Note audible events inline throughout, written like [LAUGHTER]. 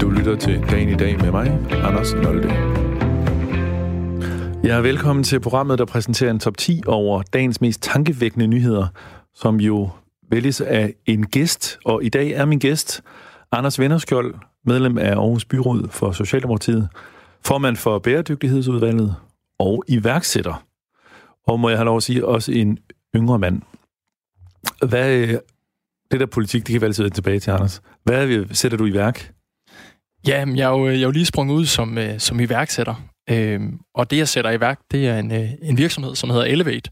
Du lytter til Dagen i dag med mig, Anders Nolde. Jeg er velkommen til programmet, der præsenterer en top 10 over dagens mest tankevækkende nyheder, som jo vælges af en gæst. Og i dag er min gæst Anders Vennerskjold, medlem af Aarhus Byråd for Socialdemokratiet, formand for Bæredygtighedsudvalget og iværksætter. Og må jeg have lov at sige, også en yngre mand. Hvad, øh, det der politik, det kan vi altid tilbage til, Anders. Hvad sætter du i værk? Ja, jeg er jo, jeg er jo lige sprunget ud som, øh, som iværksætter. Øhm, og det, jeg sætter i værk, det er en, øh, en virksomhed, som hedder Elevate,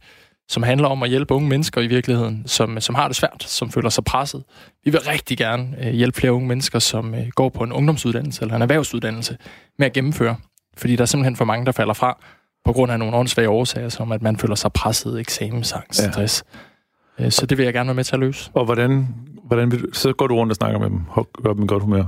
som handler om at hjælpe unge mennesker i virkeligheden, som, som har det svært, som føler sig presset. Vi vil rigtig gerne øh, hjælpe flere unge mennesker, som øh, går på en ungdomsuddannelse eller en erhvervsuddannelse, med at gennemføre. Fordi der er simpelthen for mange, der falder fra på grund af nogle åndssvage årsager, som at man føler sig presset, eksamensangst, ja. stress. Øh, så det vil jeg gerne være med til at løse. Og hvordan, hvordan vil du, så går du rundt og snakker med dem, gør dem godt humør?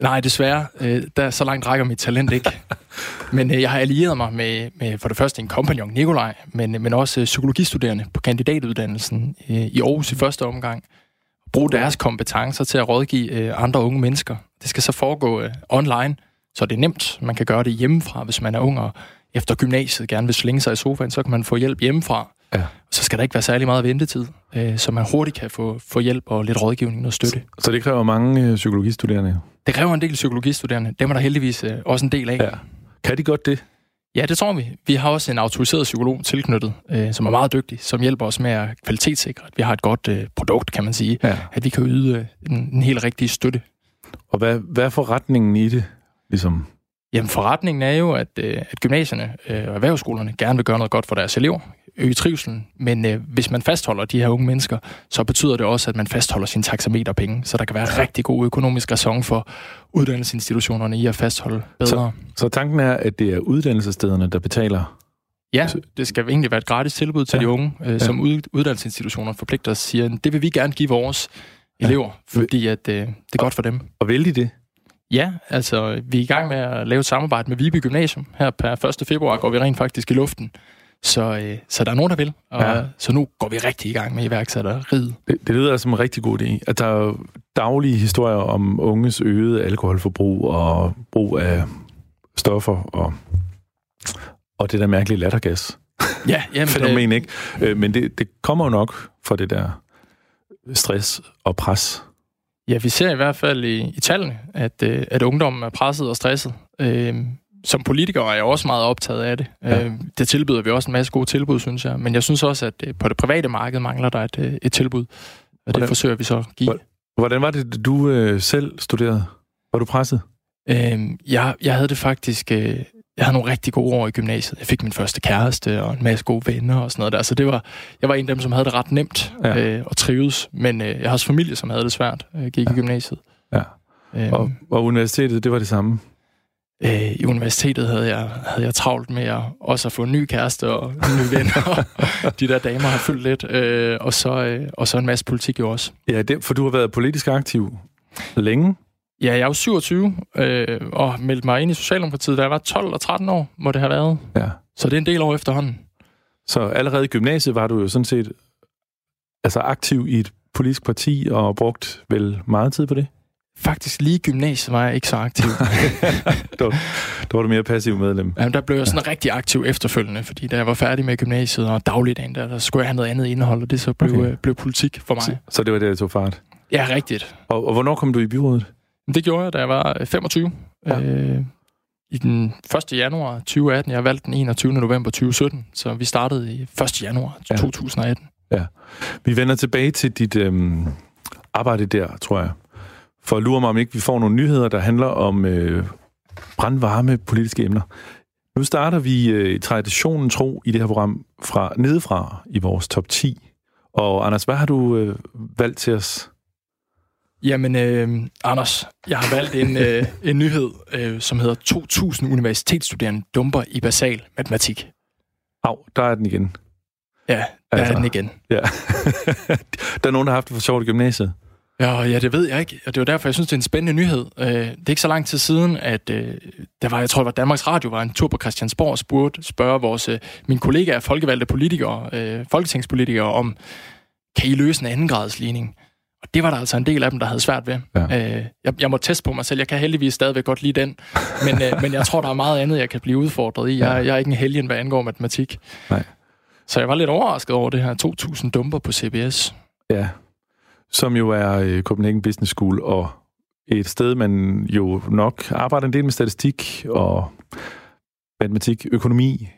Nej, desværre. Øh, der så langt rækker mit talent ikke. [LAUGHS] men øh, jeg har allieret mig med, med for det første en kompagnon, Nikolaj, men, men også psykologistuderende på kandidatuddannelsen i Aarhus i første omgang. Bruge deres kompetencer til at rådgive andre unge mennesker. Det skal så foregå online, så det er nemt. Man kan gøre det hjemmefra, hvis man er ung og efter gymnasiet gerne vil slinge sig i sofaen, så kan man få hjælp hjemmefra. Ja. Så skal der ikke være særlig meget ventetid, øh, så man hurtigt kan få, få hjælp og lidt rådgivning og støtte. Så, så det kræver mange øh, psykologistuderende? Det kræver en del psykologistuderende. Dem er der heldigvis øh, også en del af. Ja. Kan de godt det? Ja, det tror vi. Vi har også en autoriseret psykolog tilknyttet, øh, som er meget dygtig, som hjælper os med at kvalitetssikre, at vi har et godt øh, produkt, kan man sige. Ja. At vi kan yde øh, en, en helt rigtig støtte. Og hvad, hvad er forretningen i det? Ligesom? Jamen forretningen er jo, at, øh, at gymnasierne øh, og erhvervsskolerne gerne vil gøre noget godt for deres elever, øge trivselen, men øh, hvis man fastholder de her unge mennesker, så betyder det også, at man fastholder sine taxameterpenge, så der kan være rigtig god økonomisk ræson for uddannelsesinstitutionerne i at fastholde bedre. Så, så tanken er, at det er uddannelsesstederne, der betaler Ja, det skal egentlig være et gratis tilbud til ja. de unge, øh, som ja. uddannelsesinstitutioner forpligter sig siger, det vil vi gerne give vores elever, ja. fordi at, øh, det er godt for dem. Og vil de det? Ja, altså vi er i gang med at lave et samarbejde med Viby Gymnasium. Her per 1. februar går vi rent faktisk i luften. Så, øh, så der er nogen, der vil. Og, ja. Så nu går vi rigtig i gang med iværksætteriet. Det, det lyder som en rigtig god idé. At der er daglige historier om unges øgede alkoholforbrug og brug af stoffer og, og det der mærkelige lattergas. Ja, [LAUGHS] jamen, Fænomen, ikke? Øh, men det, det kommer jo nok for det der stress og pres. Ja, vi ser i hvert fald i, i tallene, at, øh, at ungdommen er presset og stresset. Øh, som politiker er jeg også meget optaget af det. Ja. Øh, det tilbyder vi også en masse gode tilbud, synes jeg. Men jeg synes også, at øh, på det private marked mangler der et, øh, et tilbud. Og hvordan, det forsøger vi så at give. Hvordan var det, du øh, selv studerede? Var du presset? Øh, jeg, jeg havde det faktisk... Øh, jeg havde nogle rigtig gode år i gymnasiet. Jeg fik min første kæreste og en masse gode venner og sådan noget der. Så det var, jeg var en af dem, som havde det ret nemt ja. øh, og trives. Men øh, jeg har også familie, som havde det svært, øh, gik ja. i gymnasiet. Ja. Øhm, og, og universitetet, det var det samme? Øh, I universitetet havde jeg, havde jeg travlt med at også at få en ny kæreste og nye venner. [LAUGHS] de der damer har fyldt lidt. Øh, og, så, øh, og så en masse politik jo også. Ja, det, for du har været politisk aktiv længe. Ja, jeg er jo 27 øh, og meldte mig ind i Socialdemokratiet, da jeg var 12 og 13 år, må det have været. Ja. Så det er en del år efterhånden. Så allerede i gymnasiet var du jo sådan set altså aktiv i et politisk parti og brugt vel meget tid på det? Faktisk lige i gymnasiet var jeg ikke så aktiv. [LAUGHS] der, der var du mere passiv medlem. Ja, der blev jeg sådan rigtig aktiv efterfølgende, fordi da jeg var færdig med gymnasiet og dagligdagen, der, der skulle jeg have noget andet indhold, og det så blev, okay. blev politik for mig. Så, så det var det, der tog fart? Ja, rigtigt. Og, og hvornår kom du i byrådet? Det gjorde jeg, da jeg var 25. Ja. Øh, I den 1. januar 2018. Jeg valgte den 21. november 2017, så vi startede i 1. januar ja. 2018. Ja. Vi vender tilbage til dit øhm, arbejde der, tror jeg. For at lure mig, om ikke vi får nogle nyheder, der handler om øh, brandvarme politiske emner. Nu starter vi øh, traditionen tro i det her program fra nedefra i vores top 10. Og Anders, hvad har du øh, valgt til os? Jamen, øh, Anders, jeg har valgt en, øh, en nyhed, øh, som hedder 2.000 universitetsstuderende dumper i basal matematik. Au, der er den igen. Ja, der altså, er den igen. Ja. [LAUGHS] der er nogen, der har haft det for sjovt i gymnasiet. Ja, ja, det ved jeg ikke. Og det var derfor, jeg synes, det er en spændende nyhed. Øh, det er ikke så lang tid siden, at øh, der var, jeg tror, det var Danmarks Radio, var en tur på Christiansborg og spurgte, spørge vores, øh, mine kollegaer, folkevalgte politikere, folketingspolitikere, om, kan I løse en anden grads ligning? Og det var der altså en del af dem, der havde svært ved. Ja. Øh, jeg, jeg må teste på mig selv. Jeg kan heldigvis stadigvæk godt lide den. Men, øh, men jeg tror, der er meget andet, jeg kan blive udfordret i. Jeg, ja. jeg er ikke en helgen, hvad angår matematik. Nej. Så jeg var lidt overrasket over det her 2.000 dumper på CBS. Ja, som jo er øh, Copenhagen Business School, og et sted, man jo nok arbejder en del med statistik og matematik, økonomi.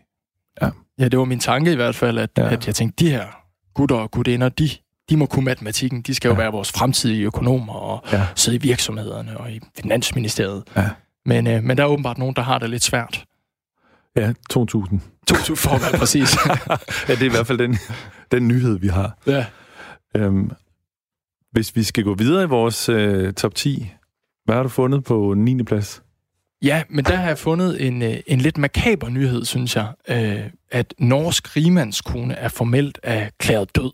Ja, ja det var min tanke i hvert fald, at, ja. at jeg tænkte, de her gutter og gutinder, de, de må kunne matematikken. De skal jo ja. være vores fremtidige økonomer og ja. sidde i virksomhederne og i Finansministeriet. Ja. Men, øh, men der er åbenbart nogen, der har det lidt svært. Ja, 2.000. 2.000 for at være præcis. [LAUGHS] ja, det er i hvert fald den, den nyhed, vi har. Ja. Øhm, hvis vi skal gå videre i vores øh, top 10, hvad har du fundet på 9. plads? Ja, men der har jeg fundet en, øh, en lidt makaber nyhed, synes jeg. Øh, at norsk rigmandskone er formelt erklæret død.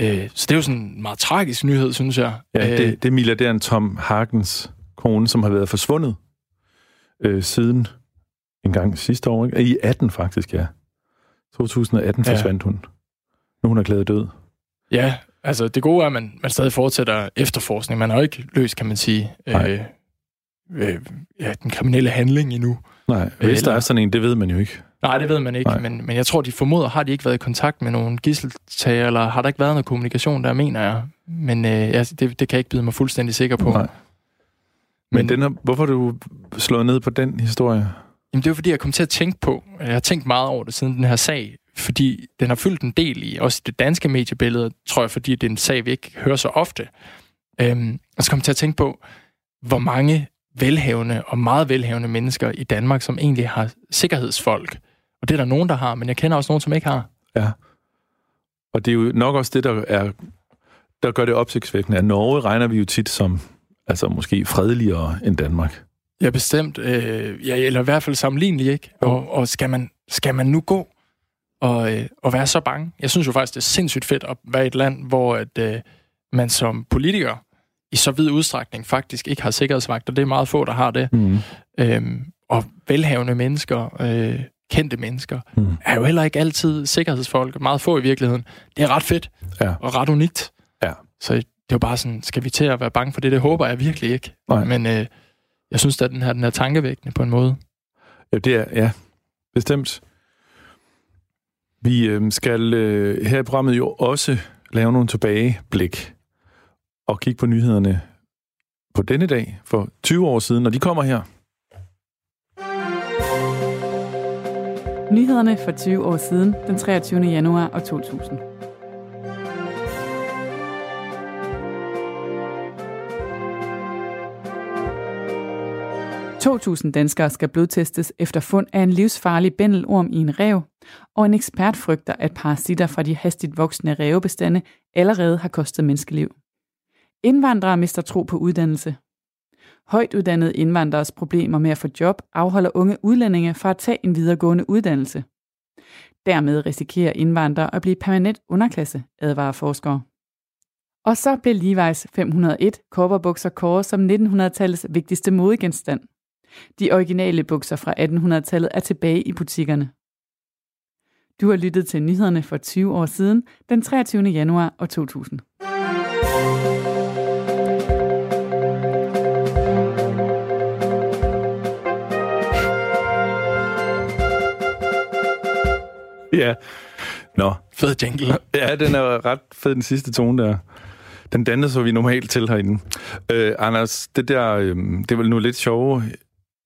Øh, så det er jo sådan en meget tragisk nyhed, synes jeg. Ja, det, øh, det er milliardæren Tom Hagens kone, som har været forsvundet øh, siden en gang sidste år. Ikke? I 18 faktisk, ja. 2018 ja. forsvandt hun. Nu hun er erklæret død. Ja, altså det gode er, at man, man stadig fortsætter efterforskning. Man har jo ikke løst, kan man sige, øh, øh, ja, den kriminelle handling endnu. Nej, hvis Eller... der er sådan en, det ved man jo ikke. Nej, det ved man ikke, men, men jeg tror, de formoder, har de ikke været i kontakt med nogen gisseltager, eller har der ikke været noget kommunikation, der mener jeg. Men øh, ja, det, det kan jeg ikke byde mig fuldstændig sikker på. Nej. Men, men den har, hvorfor du slået ned på den historie? Jamen, det er fordi, jeg kom til at tænke på, jeg har tænkt meget over det siden den her sag, fordi den har fyldt en del i, også i det danske mediebillede, tror jeg, fordi det er en sag, vi ikke hører så ofte. Øhm, og så kom jeg til at tænke på, hvor mange velhavende og meget velhavende mennesker i Danmark, som egentlig har sikkerhedsfolk. Og det er der nogen, der har, men jeg kender også nogen, som ikke har. Ja. Og det er jo nok også det, der, er, der gør det opsigtsvækkende. At Norge regner vi jo tit som altså måske fredeligere end Danmark. Ja, bestemt. Øh, ja, eller i hvert fald sammenlignelig, ikke? Og, og skal, man, skal man nu gå og, øh, og være så bange? Jeg synes jo faktisk, det er sindssygt fedt at være i et land, hvor at, øh, man som politiker i så vid udstrækning faktisk ikke har sikkerhedsvagter. Det er meget få, der har det. Mm. Øhm, og velhavende mennesker, øh, kendte mennesker, mm. er jo heller ikke altid sikkerhedsfolk. Meget få i virkeligheden. Det er ret fedt ja. og ret unikt. Ja. Så det er jo bare sådan, skal vi til at være bange for det? Det håber jeg virkelig ikke. Nej. Men øh, jeg synes, at den her, den er tankevækkende på en måde. Ja, det er, ja, bestemt. Vi øh, skal øh, her i programmet jo også lave nogle tilbageblik og kigge på nyhederne på denne dag for 20 år siden, og de kommer her. Nyhederne for 20 år siden, den 23. januar 2000. 2.000 danskere skal blodtestes efter fund af en livsfarlig bændelorm i en rev, og en ekspert frygter, at parasitter fra de hastigt voksende revebestande allerede har kostet menneskeliv. Indvandrere mister tro på uddannelse. Højt uddannede indvandreres problemer med at få job afholder unge udlændinge fra at tage en videregående uddannelse. Dermed risikerer indvandrere at blive permanent underklasse, advarer forskere. Og så blev Levi's 501 korperbukser kåret som 1900-tallets vigtigste modegenstand. De originale bukser fra 1800-tallet er tilbage i butikkerne. Du har lyttet til nyhederne for 20 år siden, den 23. januar 2000. Ja. Nå. Fed jingle. Ja, den er ret fed, den sidste tone der. Den dannede så vi normalt til herinde. Øh, Anders, det der, øh, det er vel nu lidt sjovt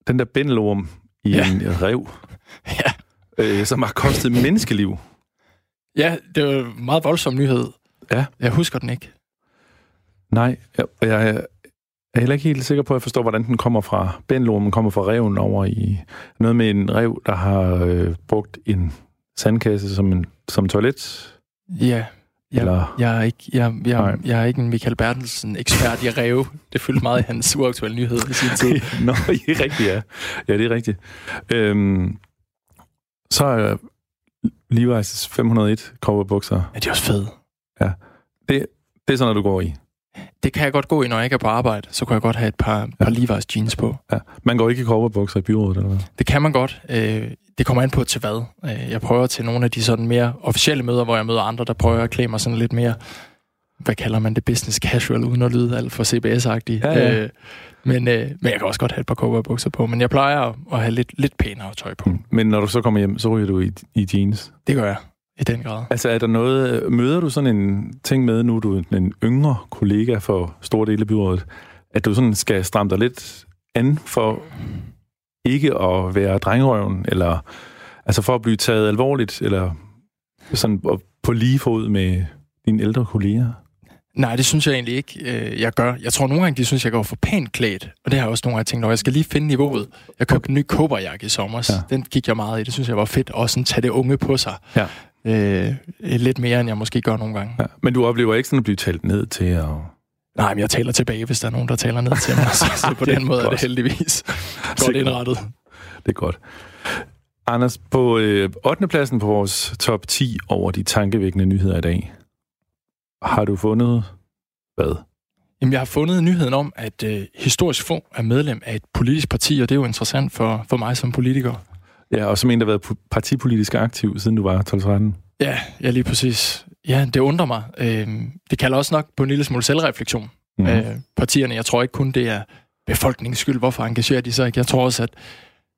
den der bændelorm i ja. en rev, [LAUGHS] ja. øh, som har kostet menneskeliv. Ja, det var en meget voldsom nyhed. Ja. Jeg husker den ikke. Nej, jeg, jeg er heller ikke helt sikker på, at jeg forstår, hvordan den kommer fra. Bændelormen kommer fra reven over i noget med en rev, der har øh, brugt en sandkasse som, en, som toilet. Ja, jeg, Eller... jeg, er ikke, jeg, jeg, jeg er ikke en Michael Bertelsen ekspert i Reve. Det fyldte meget i hans uaktuelle nyhed i sin tid. [LAUGHS] Nå, det er rigtigt, ja. Ja, det er rigtigt. Øhm, så er Levi's 501 coverbukser. Ja, de er også fede. Ja. Det, det er sådan noget, du går i. Det kan jeg godt gå i, når jeg ikke er på arbejde. Så kunne jeg godt have et par, ja. par Levi's jeans på. Ja. Man går ikke i coverbukser i byrådet, eller hvad? Det kan man godt. Øh, det kommer an på til hvad. Øh, jeg prøver til nogle af de sådan mere officielle møder, hvor jeg møder andre, der prøver at klæde mig sådan lidt mere hvad kalder man det, business casual, uden at lyde alt for CBS-agtig. Ja, ja. Øh, men, øh, men jeg kan også godt have et par cowboybukser på, men jeg plejer at, at have lidt, lidt pænere tøj på. Mm. Men når du så kommer hjem, så ryger du i, i jeans. Det gør jeg, i den grad. Altså er der noget, møder du sådan en ting med, nu er du en yngre kollega for store dele af byrådet, at du sådan skal stramme dig lidt an for ikke at være drengerøven, eller altså for at blive taget alvorligt, eller sådan på lige fod med dine ældre kolleger? Nej, det synes jeg egentlig ikke, øh, jeg gør. Jeg tror nogle gange, de synes, jeg går for pænt klædt. Og det har jeg også nogle gange tænkt over. Jeg skal lige finde niveauet. Jeg købte en ny kobberjakke i sommer. Ja. Den gik jeg meget i. Det synes jeg var fedt. Og sådan tage det unge på sig. Ja. Øh, lidt mere, end jeg måske gør nogle gange. Ja. Men du oplever ikke sådan at blive talt ned til at... Nej, men jeg taler tilbage, hvis der er nogen, der taler ned til mig. [LAUGHS] Så, så på den måde godt. er det heldigvis [LAUGHS] godt indrettet. Det er godt. Anders, på øh, 8. pladsen på vores top 10 over de tankevækkende nyheder i dag, har du fundet hvad? Jamen, jeg har fundet nyheden om, at øh, historisk få er medlem af et politisk parti, og det er jo interessant for, for mig som politiker. Ja, og som en, der har været partipolitisk aktiv, siden du var 12-13. Ja, ja, lige præcis. Ja, det undrer mig. Øh, det kalder også nok på en lille smule selvreflektion. Mm. Øh, partierne, jeg tror ikke kun, det er befolkningens skyld, hvorfor engagerer de sig ikke. Jeg tror også, at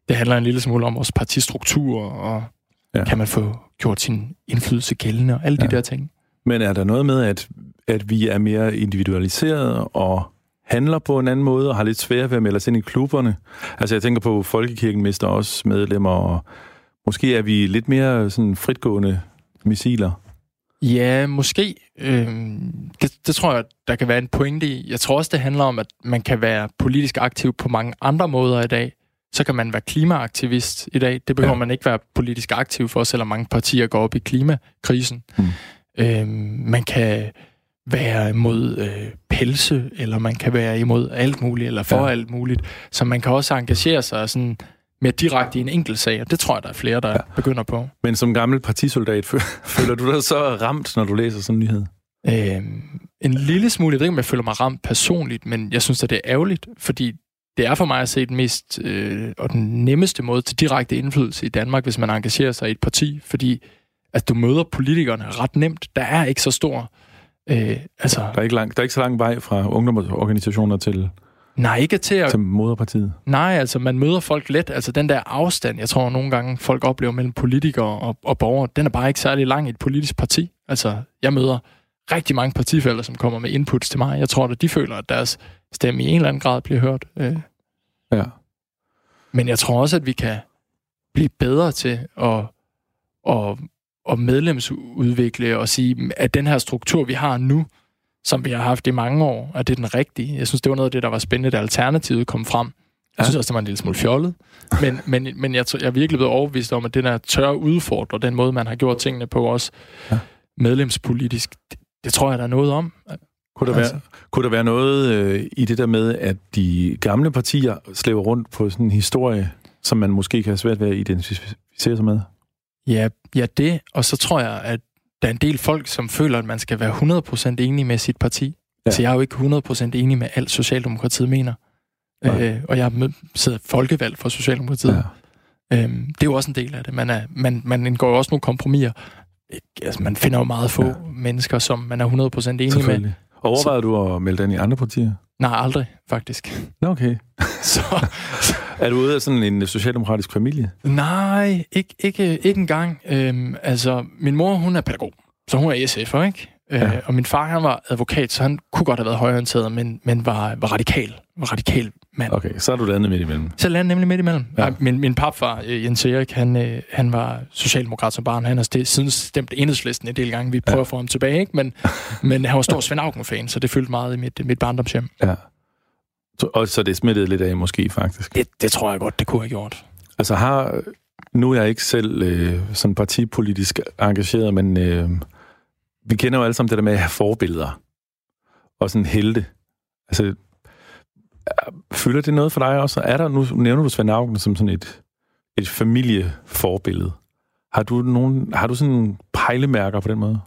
det handler en lille smule om vores partistruktur, og ja. kan man få gjort sin indflydelse gældende, og alle ja. de der ting. Men er der noget med, at, at vi er mere individualiseret og handler på en anden måde, og har lidt svært ved at melde os ind i klubberne? Altså jeg tænker på, at Folkekirken mister også medlemmer, og måske er vi lidt mere sådan fritgående missiler. Ja, måske. Øhm, det, det tror jeg, der kan være en pointe i. Jeg tror også, det handler om, at man kan være politisk aktiv på mange andre måder i dag. Så kan man være klimaaktivist i dag. Det behøver ja. man ikke være politisk aktiv for, selvom mange partier går op i klimakrisen. Mm. Øh, man kan være imod øh, pelse, eller man kan være imod alt muligt, eller for ja. alt muligt. Så man kan også engagere sig sådan mere direkte i en enkelt sag, og det tror jeg, der er flere, der ja. begynder på. Men som gammel partisoldat, [LAUGHS] føler du dig så ramt, når du læser sådan en nyhed? Øhm, en lille smule. Jeg ved ikke, om jeg føler mig ramt personligt, men jeg synes, at det er ærgerligt, fordi det er for mig at se den mest øh, og den nemmeste måde til direkte indflydelse i Danmark, hvis man engagerer sig i et parti, fordi at du møder politikerne ret nemt. Der er ikke så stor... Øh, altså, der, er ikke lang, der er ikke så lang vej fra ungdomsorganisationer til... Nej, ikke til at... Til moderpartiet. Nej, altså man møder folk let. Altså den der afstand, jeg tror nogle gange folk oplever mellem politikere og, og borgere, den er bare ikke særlig lang i et politisk parti. Altså jeg møder rigtig mange partifælder, som kommer med inputs til mig. Jeg tror, at de føler, at deres stemme i en eller anden grad bliver hørt. Øh. Ja. Men jeg tror også, at vi kan blive bedre til at, at at medlemsudvikle og sige, at den her struktur, vi har nu, som vi har haft i mange år, er det den rigtige? Jeg synes, det var noget af det, der var spændende, da Alternativet kom frem. Jeg synes også, det var en lille smule fjollet. Men, [LAUGHS] men, men jeg, jeg er virkelig blevet overbevist om, at den er tør udfordre den måde, man har gjort tingene på også ja. medlemspolitisk. Det, det tror jeg, der er noget om. Kunne der, altså. være, kunne der være noget øh, i det der med, at de gamle partier slæver rundt på sådan en historie, som man måske kan have svært ved at identificere sig med? Ja, ja, det. Og så tror jeg, at der er en del folk, som føler, at man skal være 100% enig med sit parti. Ja. Så jeg er jo ikke 100% enig med alt, Socialdemokratiet mener. Øh, og jeg sidder folkevalgt for Socialdemokratiet. Ja. Øhm, det er jo også en del af det. Man, er, man, man indgår jo også nogle kompromiser. Altså, man finder jo meget få ja. mennesker, som man er 100% enig med. Overvejede du at melde den i andre partier? Nej, aldrig, faktisk. Okay. [LAUGHS] så, er du ude af sådan en socialdemokratisk familie? Nej, ikke, ikke, ikke engang. Øhm, altså, min mor, hun er pædagog, så hun er SF'er, ikke? Ja. Øh, og min far, han var advokat, så han kunne godt have været højorienteret, men, men var, var radikal. Var radikal mand. Okay, så er du landet midt imellem. Så landet nemlig midt imellem. Ja. Min, min papfar, øh, Jens Erik, han, øh, han var socialdemokrat som barn. Han har st- siden stemt enhedslisten en del gange. Vi prøver ja. at få ham tilbage, ikke? Men, [LAUGHS] men han var stor Svend Augen-fan, så det fyldte meget i mit, mit barndomshjem. Ja. Og så det smittede lidt af måske, faktisk. Det, det tror jeg godt, det kunne have gjort. Altså har... Nu er jeg ikke selv øh, sådan partipolitisk engageret, men øh, vi kender jo alle sammen det der med at have forbilleder. Og sådan helte. Altså, øh, fylder det noget for dig også? Er der, nu nævner du Svend Augen som sådan et, et familieforbillede. Har du, nogen, har du sådan pejlemærker på den måde?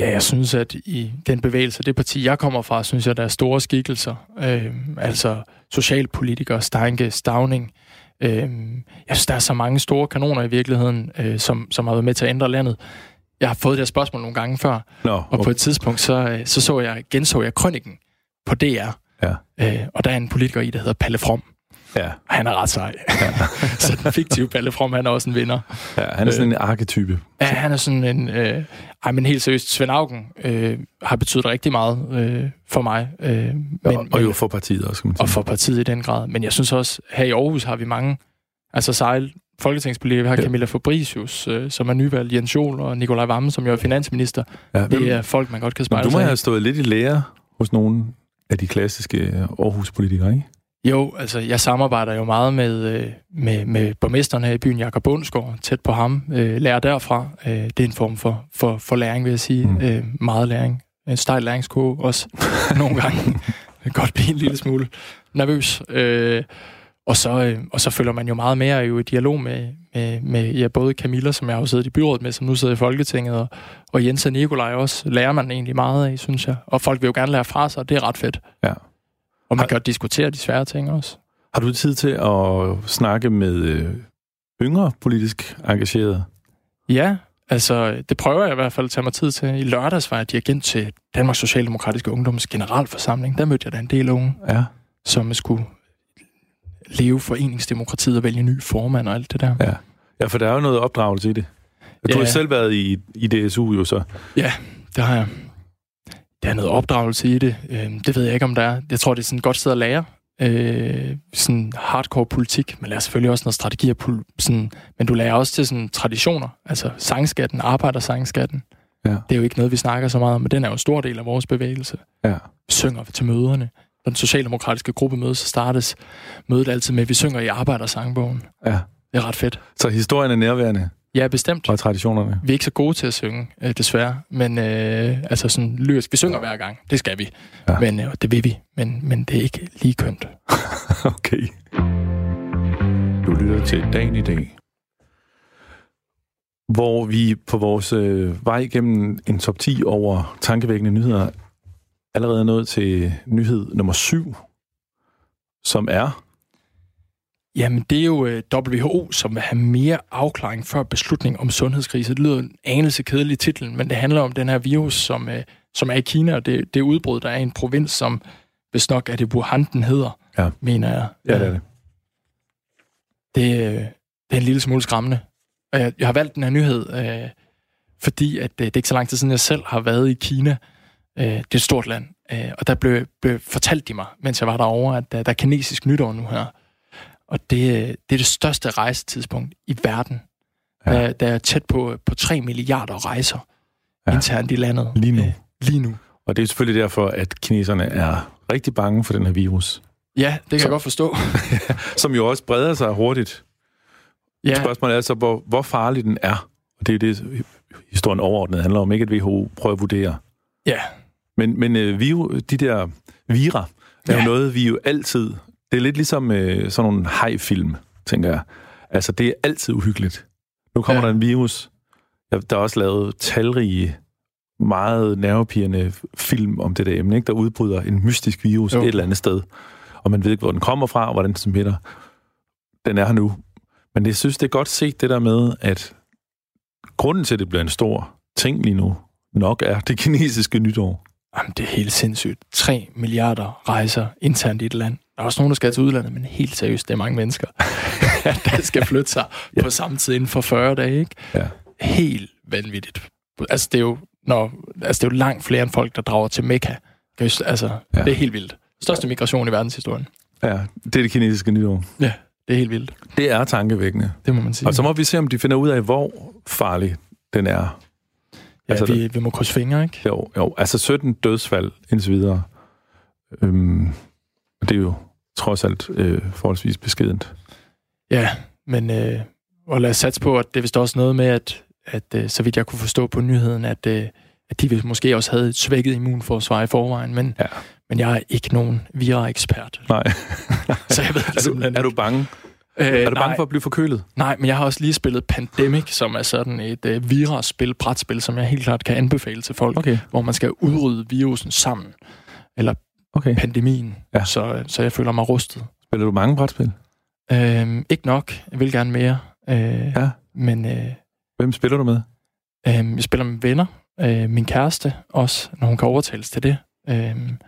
Ja, jeg synes, at i den bevægelse, det parti, jeg kommer fra, synes jeg, der er store skikkelser. Øh, altså socialpolitikere, Steinke, Stavning. Øh, jeg synes, der er så mange store kanoner i virkeligheden, øh, som, som har været med til at ændre landet jeg har fået det her spørgsmål nogle gange før, Nå, og på okay. et tidspunkt, så, øh, så, så jeg, genså jeg krønningen på DR. Ja. Øh, og der er en politiker i, der hedder Palle From. Ja, Og han er ret sej. Ja. [LAUGHS] så den fiktive Palle From, han er også en vinder. ja, han er sådan en arketype. Ja, han er sådan en... Øh, ej, men helt seriøst, Svend Augen øh, har betydet rigtig meget øh, for mig. Øh, men, Men, og, og jo for partiet også, kan man sige. og for partiet i den grad. Men jeg synes også, her i Aarhus har vi mange altså sejl folketingspolitikere. Vi har Ja. Camilla Fabricius, øh, som er nyvalgt, Jens Jol og Nikolaj Vammen, som jo er finansminister. ja, hvem- Det er folk, man godt kan spejle du må sig have stået lidt i lære hos nogle af de klassiske øh, Aarhus-politikere, ikke? Jo, altså jeg samarbejder jo meget med, øh, med, med borgmesteren her i byen, Jakob Bundsgaard, tæt på ham. Øh, lærer derfra. Øh, det er en form for, for, for læring, vil jeg sige. Mm. Øh, meget læring. En stejl læringskurve også [LAUGHS] nogle gange. Det kan godt blive en lille smule nervøs. Øh, og, så, øh, og så følger man jo meget mere jo i dialog med, med, med ja, både Camilla, som jeg har siddet i byrådet med, som nu sidder i Folketinget, og, og Jens og Nikolaj også, lærer man egentlig meget af, synes jeg. Og folk vil jo gerne lære fra sig, og det er ret fedt. Ja. Og man Har- kan jo diskutere de svære ting også. Har du tid til at snakke med øh, yngre politisk engagerede? Ja, altså det prøver jeg i hvert fald at tage mig tid til. I lørdags var jeg dirigent til Danmarks Socialdemokratiske Ungdoms Generalforsamling. Der mødte jeg da en del unge, Ja. som skulle leve foreningsdemokratiet og vælge ny formand og alt det der. Ja. Ja, for der er jo noget opdragelse i det. Du Ja. har selv været i, i DSU jo så. Det har jeg. Der er noget opdragelse i det. Øh, det ved jeg ikke, om der er. Jeg tror, det er sådan et godt sted at lære. Øh, sådan hardcore politik. Man lærer selvfølgelig også noget strategi. sådan, men du lærer også til sådan traditioner. Altså sangskatten, arbejdersangskatten. Ja. Det er jo ikke noget, vi snakker så meget om, men den er jo en stor del af vores bevægelse. Ja. Vi synger til møderne. Når den socialdemokratiske gruppe mødes, så startes mødet altid med, at vi synger i arbejdersangbogen. ja. Det er ret fedt. Så historien er nærværende, Ja, bestemt. og traditionerne. Vi er ikke så gode til at synge, øh, desværre. Men øh, altså sådan lyrisk. Vi synger hver gang. Det skal vi. Ja. Men øh, det vil vi. Men, men det er ikke lige kønt. [LAUGHS] Okay. Du lytter til dagen i dag, hvor vi på vores øh, vej gennem en top 10 over tankevækkende nyheder allerede er nået til nyhed nummer 7, som er... Jamen, det er jo øh, WHO, som vil have mere afklaring før beslutning om sundhedskrise. Det lyder en anelse kedelig titel, men det handler om den her virus, som, øh, som er i Kina, og det, det udbrud, der er i en provins, som hvis nok er det Wuhan, den hedder, Ja. mener jeg. Ja, det er det. det, øh, det er en lille smule skræmmende. Og jeg, jeg har valgt den her nyhed, øh, fordi at, det er ikke så lang tid siden, jeg selv har været i Kina. Øh, det er et stort land. Øh, og der blev, blev fortalt de mig, mens jeg var derovre, at der, der er kinesisk nytår nu her. Og det, øh, det er det største rejsetidspunkt i verden. Ja. Der, der er tæt på, på 3 milliarder rejser Ja. internt i landet. Lige nu. Øh, lige nu. Og det er selvfølgelig derfor, at kineserne er rigtig bange for den her virus, Ja, det kan Så- jeg godt forstå. [LAUGHS] som jo også breder sig hurtigt. Ja, Spørgsmålet er så, hvor, hvor farlig den er. Og det er det, historien overordnet handler om, ikke at WHO prøver at vurdere. ja, Men, men øh, vi, de der vira er ja. Jo noget, vi jo altid... Det er lidt ligesom øh, sådan nogle hajfilm, tænker jeg. Altså, det er altid uhyggeligt. Nu kommer ja. Der en virus. Der er også lavet talrige, meget nervepirrende film om det der emne, ikke? der udbryder en mystisk virus Jo. et eller andet sted. Og man ved ikke, hvor den kommer fra, og hvordan den smitter. Den er her nu. Men jeg synes, det er godt set det der med, at grunden til, at det bliver en stor ting lige nu, nok er det kinesiske nytår. Jamen, det er helt sindssygt. 3 milliarder rejser internt i et land. Der er også nogen, der skal til udlandet, men helt seriøst, det er mange mennesker, [LAUGHS] der skal flytte sig Ja. på samme tid inden for 40 dage. Ikke? Ja. Helt vanvittigt. Altså, det er jo, når, altså, det er jo langt flere end folk, der drager til Mekka. Altså, ja. det er helt vildt. Største migration i verdenshistorien. Ja, det er det kinesiske nytår. Ja, det er helt vildt. Det er tankevækkende. Det må man sige. Og så må vi se, om de finder ud af, hvor farlig den er. Ja, altså, vi, vi må krydse fingre, ikke? Jo, jo. Altså 17 dødsfald indtil videre. Øhm, det er jo trods alt øh, forholdsvis beskedent. Ja, men øh, og lad os satse på, at det er vist også noget med, at, at øh, så vidt jeg kunne forstå på nyheden, at, øh, at de måske også havde et svækket immunforsvar i forvejen, men, Ja. men jeg er ikke nogen vira-ekspert, Nej. [LAUGHS] så jeg ved det er, du, er du bange? Øh, Er du bange nej, for at blive forkølet? Nej, men jeg har også lige spillet Pandemic, som er sådan et øh, vira-spil, brætspil, som jeg helt klart kan anbefale til folk, Okay. hvor man skal udrydde virusen sammen, eller okay. pandemien, Ja. så, så jeg føler mig rustet. Spiller du mange brætspil? Øh, ikke nok, jeg vil gerne mere, øh, Ja. men... Øh, Hvem spiller du med? Øhm, jeg spiller med venner. Øh, min kæreste også, når hun kan overtales til det. Øhm,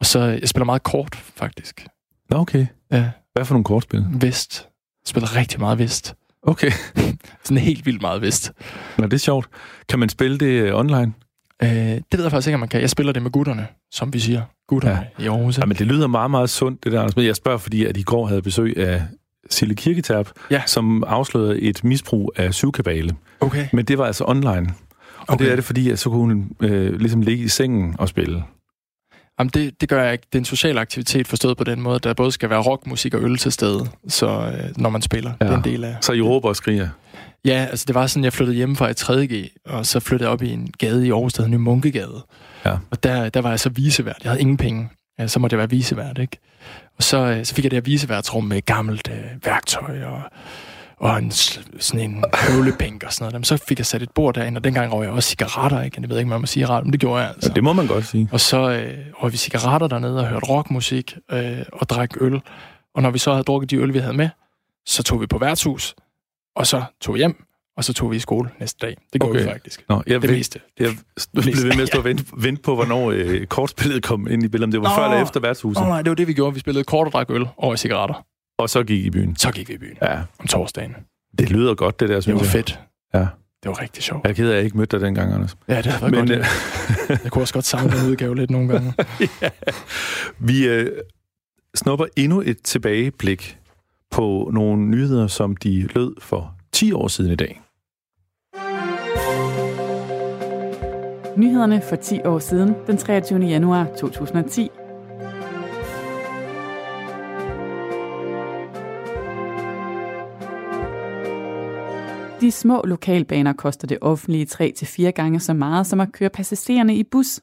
og så, jeg spiller meget kort, faktisk. Nå, okay. Ja, Hvad for nogle kortspil? vist. Jeg spiller rigtig meget vist. Okay. [LAUGHS] Sådan helt vildt meget vist. Nå, det er sjovt. Kan man spille det øh, online? Øh, det ved jeg faktisk ikke, om man kan. Jeg spiller det med gutterne, som vi siger. Gutterne ja. i Aarhus. Ja, men det lyder meget, meget sundt, det der. Anders. Men jeg spørger, fordi at i går havde besøg af Sille Kirketab, Ja. som afslørede et misbrug af syvkabale. Okay. Men det var altså online. Og Okay. det er det, fordi at så kunne hun øh, ligesom ligge i sengen og spille. Jamen, det, det gør jeg ikke. Det er en social aktivitet forstået på den måde, der både skal være rockmusik og øl til stede, så, øh, når man spiller. Ja. Er en del af... Så I råber og skriger. Ja, altså det var sådan, jeg flyttede hjemme fra et 3G, og så flyttede jeg op i en gade i Aarhus, der hed Ny Munkegade. Ja. Og der, der var jeg så visevært. Jeg havde ingen penge. Ja, så måtte jeg være visevært, ikke? Og så, øh, så fik jeg det her viseværtsrum med gammelt øh, værktøj og, og en, sådan en høvlepink og sådan noget. Jamen, så fik jeg sat et bord derinde, og dengang røg jeg også cigaretter, ikke? Jeg ved ikke, om man må sige cigaretter, men det gjorde jeg altså. Ja, det må man godt sige. Og så øh, røg vi cigaretter dernede og hørte rockmusik øh, og drak øl. Og når vi så havde drukket de øl, vi havde med, så tog vi på værtshus, og så tog vi hjem, og så tog vi i skole næste dag. Det gjorde Okay. vi faktisk. Nå, jeg Det vil, meste. jeg blev ved med at stå og vente, vente på, hvornår øh, kortspillet kom ind i billedet. Om det var Nå. før eller efter værtshuset. Oh, nej, det var det, vi gjorde. Vi spillede kort og drak øl over cigaretter. Og så gik I i byen. Så gik vi i byen Ja, om torsdagen. det lyder godt, det der, Det synes var jeg. fedt. Ja. Det var rigtig sjovt. Jeg er ked af, at jeg ikke mødte dig dengang, Anders. Ja, det været Men godt. øh, [LAUGHS] Jeg kunne også godt savne den udgave lidt nogle gange. [LAUGHS] vi øh, snupper endnu et tilbageblik på nogle nyheder, som de lød for 10 år siden i dag. Nyhederne for 10 år siden, den 23. januar 2010. De små lokalbaner koster det offentlige 3-4 gange så meget som at køre passagererne i bus.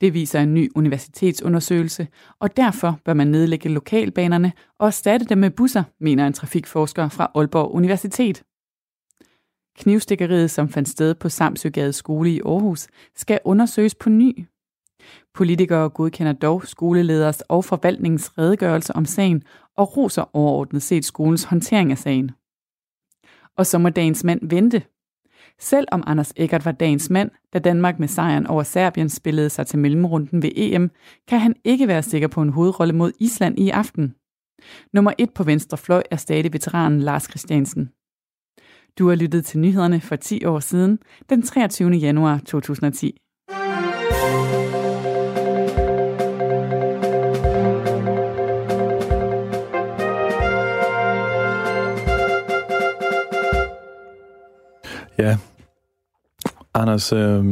Det viser en ny universitetsundersøgelse, og derfor bør man nedlægge lokalbanerne og erstatte dem med busser, mener en trafikforsker fra Aalborg Universitet. Knivstikkeriet, som fandt sted på Samsøgade skole i Aarhus, skal undersøges på ny. Politikere godkender dog skoleleders og forvaltningens redegørelse om sagen og roser overordnet set skolens håndtering af sagen. Og så må dagens mand vente. Selv om Anders Eggert var dagens mand, da Danmark med sejren over Serbien spillede sig til mellemrunden ved EM, kan han ikke være sikker på en hovedrolle mod Island i aften. Nummer et på venstre fløj er stadig veteranen Lars Christiansen. Du har lyttet til nyhederne for 10 år siden, den 23. januar 2010. Ja. Anders, øh,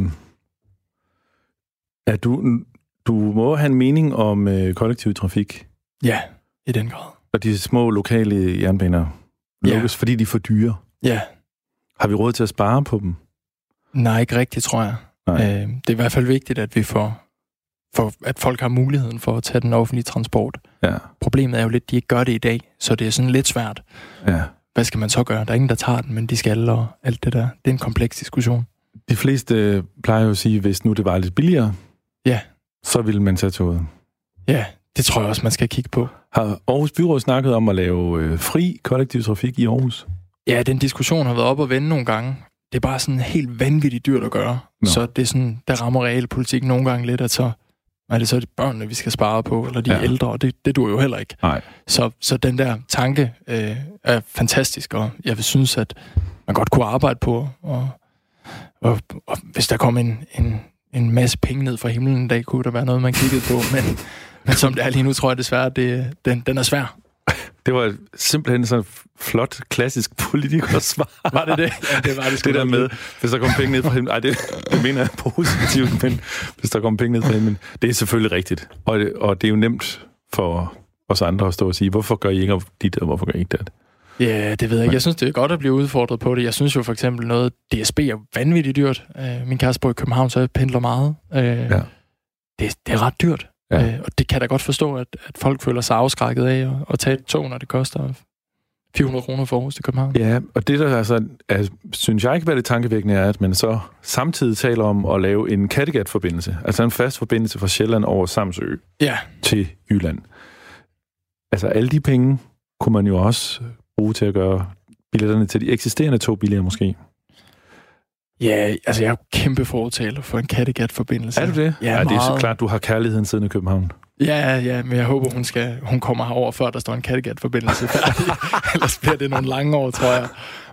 er du, du må have en mening om øh, kollektiv trafik, Ja, i den grad. og de små lokale jernbaner Ja. lukkes, fordi de er for dyre. Ja, Har vi råd til at spare på dem? nej, ikke rigtigt, tror jeg. Nej. Øh, det er i hvert fald vigtigt, at vi får, får, at folk har muligheden for at tage den offentlige transport. Ja. Problemet er jo lidt, at de ikke gør det i dag, så det er sådan lidt svært. ja. Hvad skal man så gøre? Der er ingen, der tager den, men de skal, og alt det der. Det er en kompleks diskussion. De fleste plejer jo at sige, hvis nu det var lidt billigere, Ja. så ville man tage toget. Ja, det tror jeg også, man skal kigge på. Har Aarhus Byråd snakket om at lave øh, fri kollektiv trafik i Aarhus? Ja, den diskussion har været op og vende nogle gange. Det er bare sådan helt vanvittigt dyrt at gøre. Nå. Så det er sådan, der rammer realpolitik nogle gange lidt, at så er det så de børnene, vi skal spare på, eller de Ja. ældre, og det, det duer jo heller ikke. Nej. Så, så den der tanke øh, er fantastisk, og jeg vil synes, at man godt kunne arbejde på, og, og, og hvis der kom en, en, en masse penge ned fra himlen en dag, kunne der være noget, man kiggede på, men, men som det er lige nu, tror jeg desværre, det, den, den er svær. Det var simpelthen sådan et flot, klassisk [LAUGHS] politikersvar. Var det det? Ja, det var det det der med, hvis der kommer penge ned fra himlen. Ej, det, det mener jeg positivt, men hvis der kommer penge ned fra himlen. Det er selvfølgelig rigtigt. Og det, og det er jo nemt for os andre at stå og sige, hvorfor gør I ikke dit, og hvorfor gør I ikke det? Ja, det ved jeg ikke. Jeg synes, det er godt at blive udfordret på det. Jeg synes jo for eksempel noget, DSB er vanvittigt dyrt. Øh, min kæreste bor i København, så jeg pendler meget. Øh, Ja. det, det er ret dyrt. Ja. Øh, og det kan jeg da godt forstå, at, at folk føler sig afskrækket af at, at tage et tog, når det koster 400 kroner for Aarhus til København. Ja, og det der altså, er, synes jeg ikke, hvad det tankevækkende er, at man så samtidig taler om at lave en Kattegat-forbindelse. Altså en fast forbindelse fra Sjælland over Samsø Ja, til Jylland. Altså alle de penge kunne man jo også bruge til at gøre billetterne til de eksisterende tog billigere måske. Ja, altså jeg er kæmpe fortaler for en Kattegat-forbindelse. Er du det? Ja, ja det er så meget. klart, du har kærligheden siden i København. Ja, ja, men jeg håber, hun, skal, hun kommer herover, før der står en Kattegat-forbindelse. [LAUGHS] Ellers bliver det nogle lange år, tror jeg.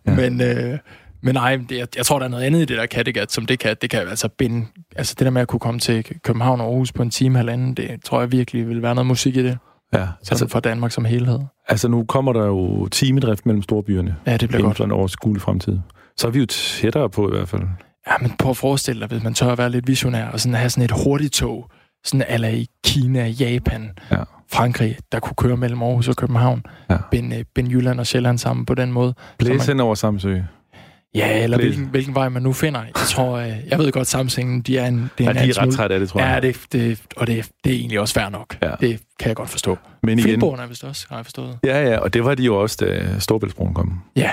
Ja. Men, øh, men nej, det, jeg, jeg tror, der er noget andet i det der Kattegat, som det kan. Det kan altså binde... Altså det der med at kunne komme til København og Aarhus på en time halvanden, det tror jeg virkelig vil være noget musik i det. Ja, Sådan altså, for Danmark som helhed. altså nu kommer der jo timedrift mellem storbyerne Ja, det bliver inden godt. for en overskuelig fremtid. Så er vi jo tættere på i hvert fald. Ja, men prøv at forestille dig, hvis man tør at være lidt visionær, og sådan have sådan et hurtigt tog, sådan ala i Kina, Japan, Ja. Frankrig, der kunne køre mellem Aarhus og København, Ja. binde, binde Jylland og Sjælland sammen på den måde. Blæs man- hen over Samsø. Ja, eller Blæs. hvilken, hvilken vej man nu finder. Jeg tror, øh, jeg ved godt, Samsingen, de er en, det er Ja, en de er ret smule- træt af det, tror jeg. Ja, det, det, og det, det er egentlig også fair nok. Ja. Det kan jeg godt forstå. Men igen, Fynboerne er vist også, har jeg forstået. ja, ja, og det var de jo også, da Storbæltsbroen kom. Ja,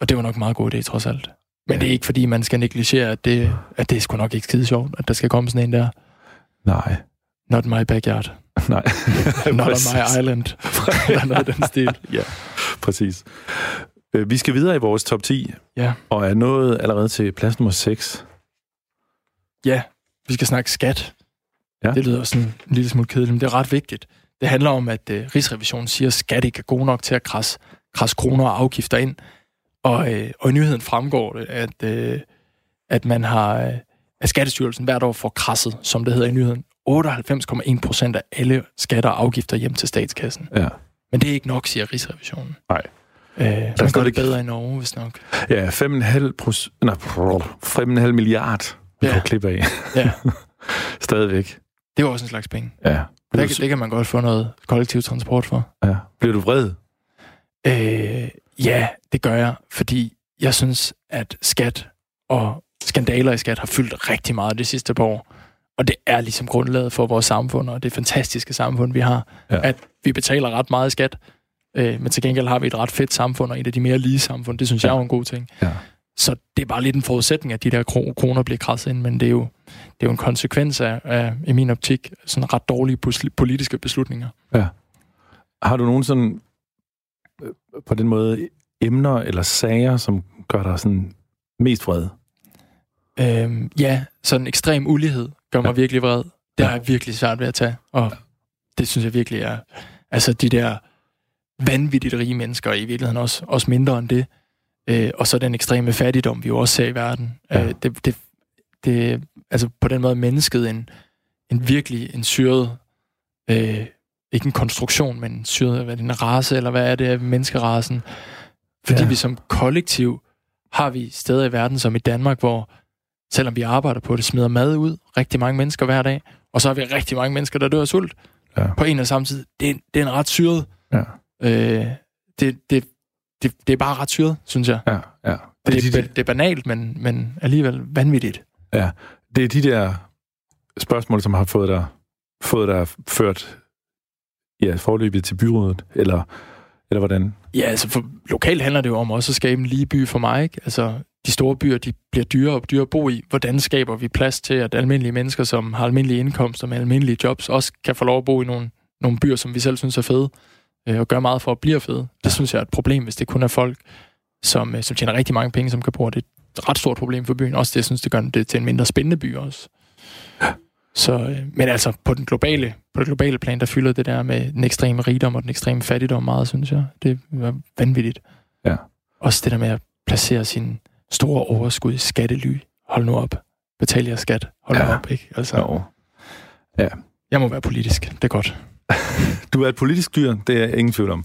og det var nok en meget god idé, trods alt. Men Ja. det er ikke, fordi man skal negligere, at det, at det er sgu nok ikke skide sjovt, at der skal komme sådan en der. Nej, Not my backyard. [LAUGHS] nej. [LAUGHS] Not on my island. [LAUGHS] Eller noget den stil. Ja, præcis. Øh, Vi skal videre i vores top 10, Ja. og er nået allerede til plads nummer 6. Ja, vi skal snakke skat. Ja. Det lyder sådan en lille smule kedeligt, men det er ret vigtigt. Det handler om, at uh, Rigsrevisionen siger, at skat ikke er god nok til at krasse, krasse kroner og afgifter ind. Og, øh, og i nyheden fremgår det, at, øh, at man har, øh, at Skattestyrelsen hvert år får krasset, som det hedder i nyheden, 98,1 procent af alle skatter og afgifter hjem til statskassen. Ja. Men det er ikke nok, siger Rigsrevisionen. Nej. Øh, er gør stadig- det bedre i Norge, hvis nok. Ja, 5,5 procent, nej, 5,5 milliard, vi Ja. får klip af. Ja. [LAUGHS] Stadigvæk. Det er også en slags penge. Ja. Det, Bliver kan- du, det kan man godt få noget kollektiv transport for. ja. Bliver du vred? Øh, ja, det gør jeg, fordi jeg synes, at skat og skandaler i skat har fyldt rigtig meget de sidste par år. Og det er ligesom grundlaget for vores samfund, og det fantastiske samfund, vi har. Ja. Ja. At vi betaler ret meget i skat, øh, men til gengæld har vi et ret fedt samfund, og et af de mere lige samfund. Det synes Ja. jeg er en god ting. Ja. Så det er bare lidt en forudsætning, at de der kro- kroner bliver krasset ind, men det er jo, det er jo en konsekvens af, af, i min optik, sådan ret dårlige politiske beslutninger. Har du nogen sådan, på den måde, emner eller sager, som gør dig sådan mest vred? Øhm, ja, sådan ekstrem ulighed gør mig Ja. virkelig vred. Det har jeg virkelig svært ved at tage, og det synes jeg virkelig er... Altså de der vanvittigt rige mennesker, i virkeligheden også, også mindre end det, øh, og så den ekstreme fattigdom, vi jo også ser i verden. Ja. Øh, det, det, det, altså på den måde mennesket en, en virkelig en syret, øh, ikke en konstruktion, men en syret, hvad er det, en race, eller hvad er det, menneskerasen? Fordi Ja. ja. vi som kollektiv har vi steder i verden, som i Danmark, hvor selvom vi arbejder på det, smider mad ud rigtig mange mennesker hver dag, og så har vi rigtig mange mennesker, der dør af sult Ja. på en og samme tid. Det, er- det er en ret syret. Ja. Øh, det, det, det, det er bare ret syret, synes jeg. Ja, ja. Det, Det, er de, det er banalt, men, men alligevel vanvittigt. det er de der spørgsmål, som har fået dig, fået dig ført ja, forløbet til byrådet, eller, eller hvordan? Ja, altså for lokalt handler det jo om også at skabe en lige by for mig, ikke? Altså, de store byer, de bliver dyrere og dyrere at bo i. Hvordan skaber vi plads til, at almindelige mennesker, som har almindelige indkomster med almindelige jobs, også kan få lov at bo i nogle, nogle byer, som vi selv synes er fede, øh, og gøre meget for at blive fede. Det Ja. synes jeg er et problem, hvis det kun er folk, som, øh, som tjener rigtig mange penge, som kan bruge det. Det er et ret stort problem for byen. Også det, jeg synes, det gør det til en mindre spændende by også. Så, øh, men altså, på, den globale, på det globale plan, der fylder det der med den ekstreme rigdom og den ekstreme fattigdom meget, synes jeg. Det er vanvittigt. Ja. Også det der med at placere sin store overskud i skattely. Hold nu op. Betal jer skat. Hold ja. nu Ja. op, ikke? Altså, Jo. jeg må være politisk. Det er godt. [LAUGHS] Du er et politisk dyr, det er ingen tvivl om.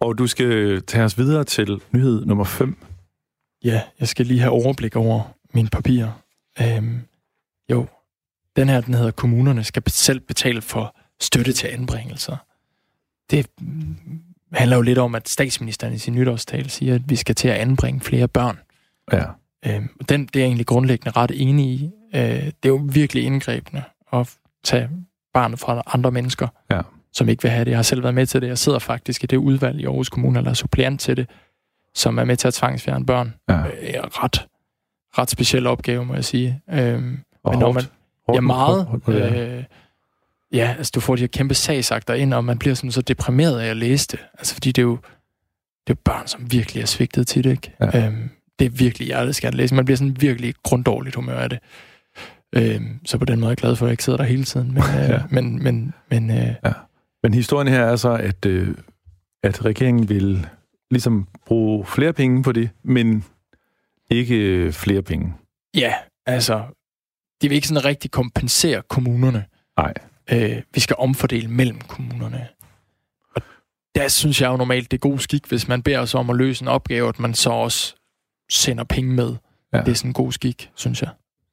Og du skal tage os videre til nyhed nummer 5. Ja, jeg skal lige have overblik over mine papirer. Øhm, jo, den her, den hedder, kommunerne skal selv betale for støtte til anbringelser. Det mm, handler jo lidt om, at statsministeren i sin nytårstale siger, at vi skal til at anbringe flere børn. Ja. Øhm, den, det er jeg egentlig grundlæggende ret enig i. Øh, det er jo virkelig indgrebende at tage barnet fra andre mennesker, Ja. som ikke vil have det. Jeg har selv været med til det. Jeg sidder faktisk i det udvalg i Aarhus Kommune, eller er suppleant til det, som er med til at tvangsfjerne børn. ja. Øh, ret, ret speciel opgave, må jeg sige. Øhm, Og men når man, Ja, meget. hårdt- hårdt- ja. Øh, ja, altså du får de her kæmpe sagsakter ind, og man bliver sådan så deprimeret af at læse det. Altså fordi det er jo, det er jo børn, som virkelig er svigtet til det, ikke? Ja. Øhm, det er virkelig hjerteskærende læsning. Man bliver sådan virkelig grunddårligt humør af det. Øh, så på den måde er jeg glad for, at jeg ikke sidder der hele tiden. Men, [LAUGHS] øh, ja. men, men, men, øh, ja. men historien her er så, at, øh, at regeringen vil ligesom bruge flere penge på det, men ikke flere penge. Ja, altså, de vil ikke sådan rigtig kompensere kommunerne. Nej. Øh, vi skal omfordele mellem kommunerne. Og der synes jeg jo normalt, det er god skik, hvis man beder os om at løse en opgave, at man så også sender penge med. Ja. Det er sådan en god skik, synes jeg.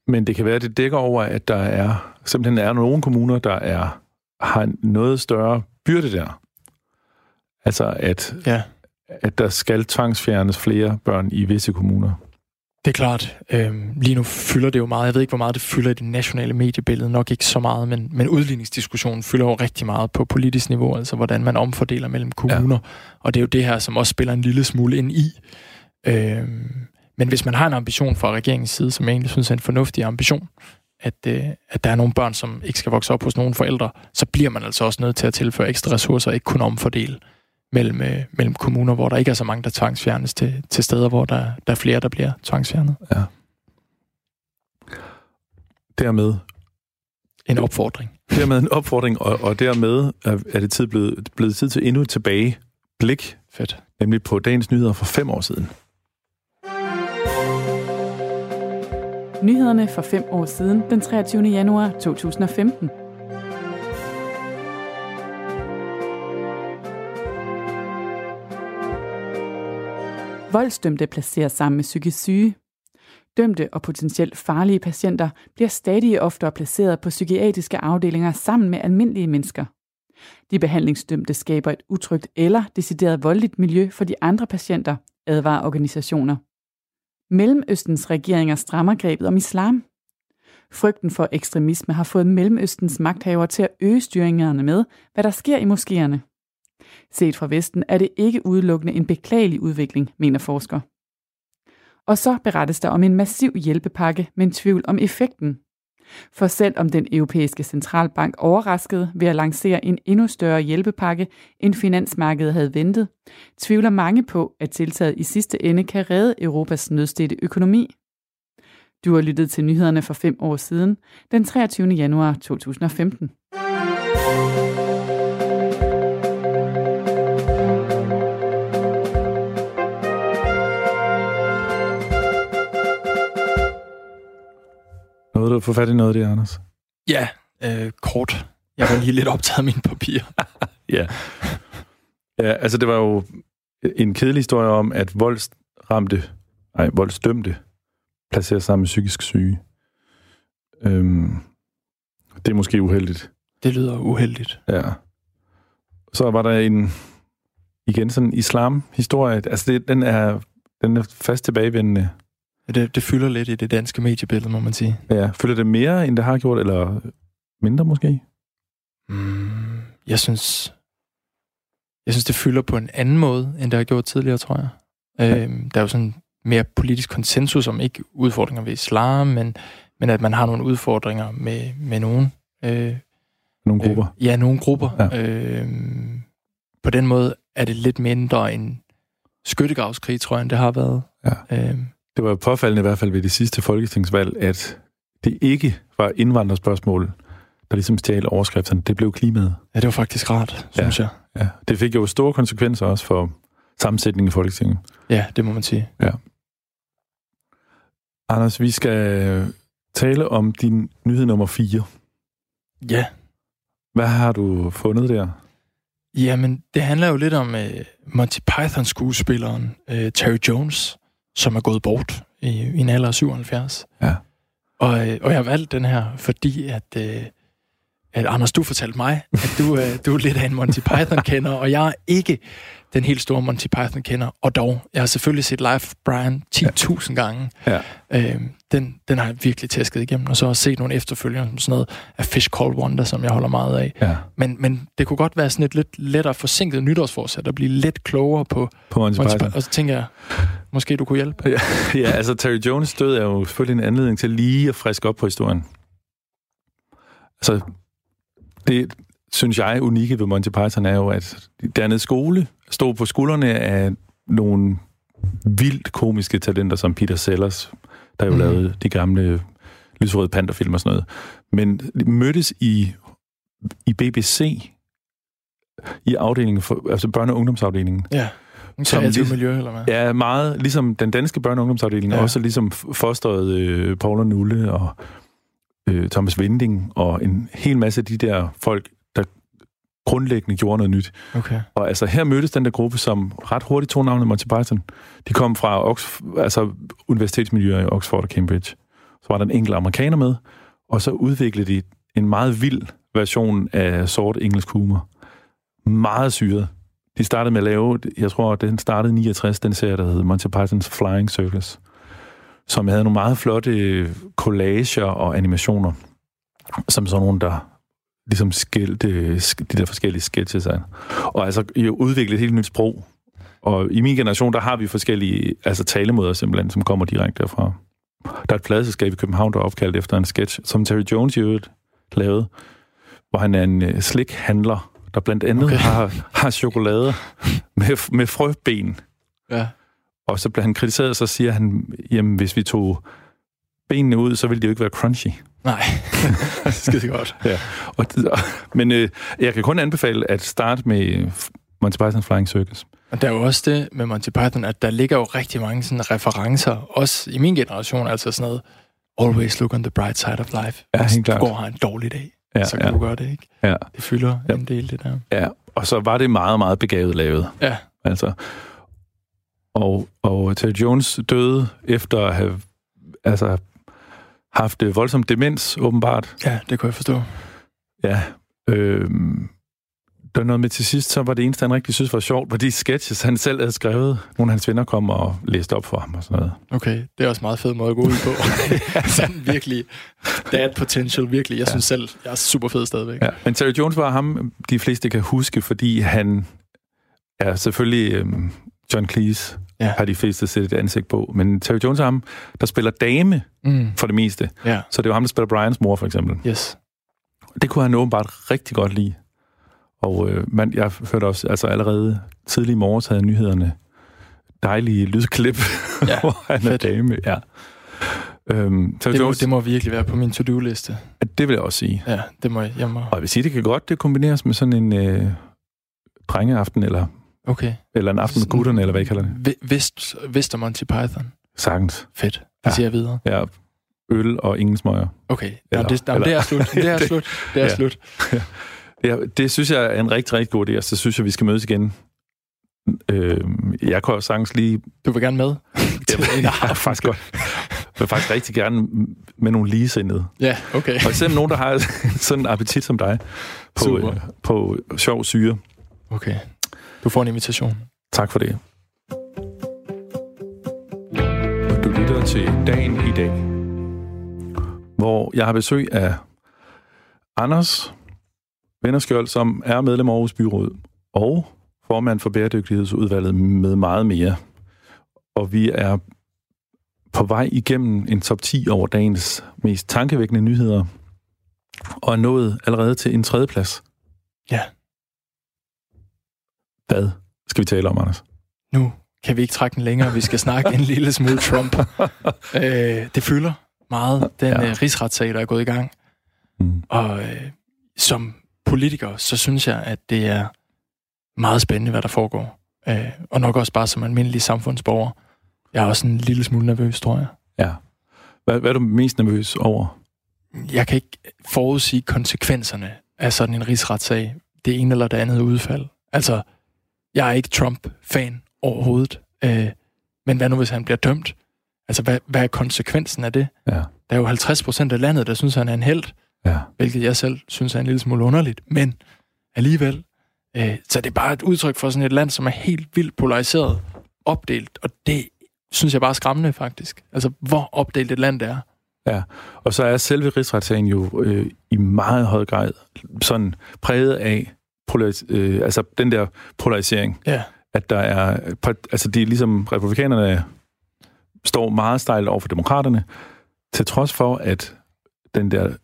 Men det kan være, at det dækker over, at der er simpelthen er nogle kommuner, der er har noget større byrde der. Altså, at, ja. at der skal tvangsfjernes flere børn i visse kommuner. Det er klart. Øhm, lige nu fylder det jo meget. Jeg ved ikke, hvor meget det fylder i det nationale mediebillede. Nok ikke så meget, men, men udligningsdiskussionen fylder jo rigtig meget på politisk niveau, altså hvordan man omfordeler mellem kommuner. Ja. Og det er jo det her, som også spiller en lille smule ind i. Øhm, men hvis man har en ambition fra regeringens side, som jeg egentlig synes er en fornuftig ambition, at, øh, at der er nogle børn, som ikke skal vokse op hos nogle forældre, så bliver man altså også nødt til at tilføre ekstra ressourcer, og ikke kun omfordele mellem, øh, mellem kommuner, hvor der ikke er så mange, der tvangsfjernes, til, til steder, hvor der, der er flere, der bliver tvangsfjernet. Ja. Dermed en opfordring. Dermed en opfordring, og, og dermed er det tid blevet, blevet tid til endnu et tilbage blik. Fedt. Nemlig på dagens nyheder for fem år siden. Nyhederne for fem år siden, den 23. januar 2015. Voldsdømte placeres sammen med psykisk syge. Dømte og potentielt farlige patienter bliver stadig oftere placeret på psykiatriske afdelinger sammen med almindelige mennesker. De behandlingsdømte skaber et utrygt eller decideret voldeligt miljø for de andre patienter, advarer organisationer. Mellemøstens regeringer strammer grebet om islam. Frygten for ekstremisme har fået Mellemøstens magthavere til at øge styringerne med, hvad der sker i moskéerne. Set fra Vesten er det ikke udelukkende en beklagelig udvikling, mener forsker. Og så berettes der om en massiv hjælpepakke, men tvivl om effekten. For selv om den europæiske centralbank overraskede ved at lancere en endnu større hjælpepakke, end finansmarkedet havde ventet, tvivler mange på, at tiltaget i sidste ende kan redde Europas nødstedte økonomi. Du har lyttet til nyhederne for fem år siden, den 23. januar 2015. Nåede du at få fat i noget af det, Anders? Ja, øh, kort. Jeg var lige lidt optaget af mine papirer. [LAUGHS] ja. Ja, altså det var jo en kedelig historie om, at voldsramte, nej, voldsdømte placerer sammen med psykisk syge. Øhm, det er måske uheldigt. Det lyder uheldigt. Ja. Så var der en, igen sådan en islam-historie. Altså det, den, er, den er fast tilbagevendende. Det, det fylder lidt i det danske mediebillede, må man sige. Ja, fylder det mere, end det har gjort, eller mindre måske? Mm, jeg synes, jeg synes, det fylder på en anden måde, end det har gjort tidligere, tror jeg. Ja. Øhm, der er jo sådan mere politisk konsensus om ikke udfordringer ved islam, men, men at man har nogle udfordringer med, med nogen. Øh, nogle grupper? Øh, ja, nogle grupper. Ja. Øh, på den måde er det lidt mindre en skyttegravskrig, tror jeg, end det har været. Ja. Øh, det var påfaldende i hvert fald ved det sidste folketingsvalg, at det ikke var indvandrerspørgsmål, der ligesom stjal overskrifterne. Det blev klimaet. Ja, det var faktisk rart, synes ja, jeg. Ja, det fik jo store konsekvenser også for sammensætningen i Folketinget. Ja, det må man sige. Ja. Anders, vi skal tale om din nyhed nummer 4. Ja. Hvad har du fundet der? Jamen, det handler jo lidt om uh, Monty Python-skuespilleren uh, Terry Jones, som er gået bort i, i en alder af 77. Ja. Og, øh, og jeg har valgt den her, fordi at, øh, at Anders, du fortalte mig, at du, øh, du er lidt af en Monty Python-kender, og jeg er ikke den helt store Monty Python-kender. Og dog, jeg har selvfølgelig set Live Brian 10.000 ja. gange. Ja. Øh, den, den har jeg virkelig tæsket igennem, og så har jeg set nogle efterfølgere, som sådan noget af Fish Called Wonder, som jeg holder meget af. Ja. Men, men det kunne godt være sådan et lidt lettere forsinket nytårsforsæt, at blive lidt klogere på, på Monty, Monty Python. Og så tænker jeg, måske du kunne hjælpe. Ja, [LAUGHS] ja, altså Terry Jones død er jo selvfølgelig en anledning til lige at friske op på historien. Altså, det synes jeg unikke ved Monty Python er jo, at dernede skole stod på skuldrene af nogle vildt komiske talenter som Peter Sellers, der jo mm. lavede de gamle lyserøde panterfilm og sådan noget. Men mødtes i, i BBC, i afdelingen for, altså børne- og ungdomsafdelingen. Ja. Som ligesom, miljø, eller hvad? Ja, meget. Ligesom den danske børne- og ungdomsafdeling, ja. også ligesom fosteret øh, Paul og Nulle og øh, Thomas Vinding og en hel masse af de der folk, der grundlæggende gjorde noget nyt. Okay. Og altså her mødtes den der gruppe, som ret hurtigt tog navnet Monty Python. De kom fra Oxford, altså universitetsmiljøer i Oxford og Cambridge. Så var der en enkelt amerikaner med, og så udviklede de en meget vild version af sort engelsk humor. Meget syret. De startede med at lave, jeg tror, den startede i 69, den serie, der hed Monty Python's Flying Circus, som havde nogle meget flotte collager og animationer, som sådan nogle, der ligesom skilte de der forskellige sketches af. Og altså jo udviklet et helt nyt sprog. Og i min generation, der har vi forskellige altså talemåder simpelthen, som kommer direkte derfra. Der er et pladselskab i København, der er opkaldt efter en sketch, som Terry Jones i øvrigt lavede, hvor han er en uh, slikhandler, der blandt andet okay. har, har chokolade med, med frøben. Ja. Og så bliver han kritiseret, og så siger han, jamen hvis vi tog benene ud, så ville de jo ikke være crunchy. Nej, [LAUGHS] skide godt. ja. Og, men øh, jeg kan kun anbefale at starte med Monty Python Flying Circus. Og der er jo også det med Monty Python, at der ligger jo rigtig mange sådan referencer, også i min generation, altså sådan noget, always look on the bright side of life. Ja, helt klart. du går har en dårlig dag, ja, så kan ja. du gøre det, ikke? Ja. Det fylder ja. en del, det der. Ja, og så var det meget, meget begavet lavet. Ja. Altså, og, og Terry Jones døde efter at have altså, haft voldsom demens, åbenbart. Ja, det kunne jeg forstå. Ja. Øh, der var noget med til sidst, så var det eneste, han rigtig synes var sjovt, var de sketches, han selv havde skrevet. Nogle af hans venner kom og læste op for ham og sådan noget. Okay, det er også meget fed måde at gå ud på. [LAUGHS] sådan virkelig dad potential, virkelig. Jeg ja. synes selv, jeg er super fed stadigvæk. Ja. Men Terry Jones var ham, de fleste kan huske, fordi han er selvfølgelig øhm, John Cleese, ja. har de fleste set et ansigt på. Men Terry Jones er ham, der spiller dame mm. for det meste. Ja. Så det var ham, der spiller Brians mor, for eksempel. Yes. Det kunne han åbenbart rigtig godt lide. Og øh, man, jeg hørte også, altså allerede tidlig i morges havde nyhederne dejlige lydklip, [LAUGHS] ja, hvor han er dame. Ja. Øhm, det, må, det må virkelig være på min to-do-liste. Det vil jeg også sige. Ja, det må jeg. jeg må... Og jeg vil sige, det kan godt det kombineres med sådan en øh, drengeaften, eller, okay. eller en aften med gutterne, eller hvad I kalder det. Vist, Vist Monty Python. Sagtens. Fedt. Det ja. siger jeg videre. Ja, øl og ingen smøger. Okay, eller, det, eller, det er slut. Det er [LAUGHS] slut. Det er ja. slut. [LAUGHS] Ja, det synes jeg er en rigtig, rigtig god idé, og så synes jeg, vi skal mødes igen. Øh, jeg kan også sagtens lige... Du vil gerne med? [LAUGHS] jeg, ja, faktisk godt. Jeg vil faktisk rigtig gerne med nogle ligesindede. Ja, okay. Og eksempel nogen, der har sådan en appetit som dig på, øh, på sjov syre. Okay. Du får en invitation. Tak for det. Du lytter til Dagen i dag, hvor jeg har besøg af Anders Vennerskjold, som er medlem af Aarhus Byråd og formand for Bæredygtighedsudvalget med meget mere. Og vi er på vej igennem en top 10 over dagens mest tankevækkende nyheder, og er nået allerede til en tredje plads. Ja. Hvad skal vi tale om, Anders? Nu kan vi ikke trække den længere. Vi skal snakke en lille smule Trump. [LAUGHS] øh, det fylder meget, den ja. uh, rigsretssag, der er gået i gang. Mm. Og øh, som politiker, så synes jeg, at det er meget spændende, hvad der foregår. Øh, og nok også bare som almindelig samfundsborger. Jeg er også en lille smule nervøs, tror jeg. Ja. Hvad, hvad er du mest nervøs over? Jeg kan ikke forudsige konsekvenserne af sådan en rigsretssag. Det ene eller det andet udfald. Altså, jeg er ikke Trump-fan overhovedet. Øh, men hvad nu, hvis han bliver dømt? Altså, hvad, hvad er konsekvensen af det? Ja. Der er jo 50 procent af landet, der synes, han er en held. Ja. Hvilket jeg selv synes er en lille smule underligt. Men alligevel. Øh, så det er bare et udtryk for sådan et land, som er helt vildt polariseret, opdelt. Og det synes jeg bare er skræmmende, faktisk. Altså, hvor opdelt et land det er. Ja, og så er selve rigsretssagen jo øh, i meget høj grad sådan præget af polaris- øh, altså den der polarisering. Ja. At der er, altså det er ligesom republikanerne står meget stejlt over for demokraterne, til trods for, at den der,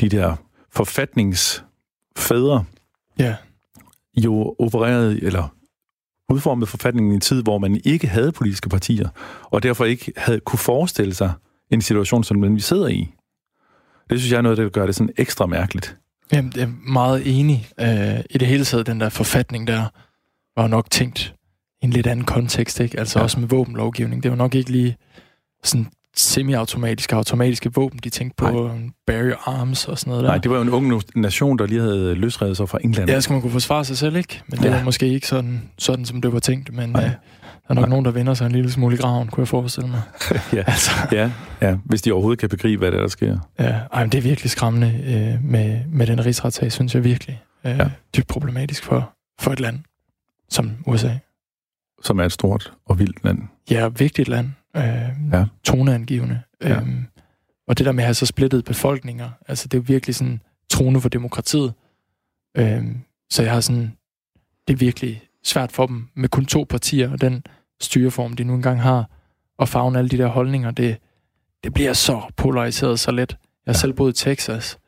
de der forfatningsfædre ja. jo opererede, eller udformet forfatningen i en tid, hvor man ikke havde politiske partier, og derfor ikke havde kunne forestille sig en situation, som den vi sidder i. Det synes jeg er noget, der gør det sådan ekstra mærkeligt. Jamen, jeg er meget enig. Øh, I det hele taget, den der forfatning der, var nok tænkt i en lidt anden kontekst, ikke? Altså ja. også med våbenlovgivning. Det var nok ikke lige sådan semi-automatiske, automatiske våben. De tænkte på Nej. barrier arms og sådan noget der. Nej, det var jo en ung nation, der lige havde løsredet sig fra England. Ja, skal man kunne forsvare sig selv, ikke? Men det ja. var måske ikke sådan, sådan som det var tænkt. Men øh, der er nok Nej. nogen, der vender sig en lille smule i graven, kunne jeg forestille mig. [LAUGHS] ja. Altså. ja, ja, hvis de overhovedet kan begribe, hvad det er, der sker. Ja, ej, men det er virkelig skræmmende øh, med, med den rigsretssag, synes jeg virkelig. Øh, ja. Dybt problematisk for, for et land som USA. Som er et stort og vildt land. Ja, vigtigt land øh, ja. toneangivende. Ja. Øhm, og det der med at have så splittet befolkninger, altså det er virkelig sådan trone for demokratiet. Øhm, så jeg har sådan, det er virkelig svært for dem med kun to partier og den styreform, de nu engang har, og fagne alle de der holdninger, det, det bliver så polariseret så let. Jeg ja. selv boet i Texas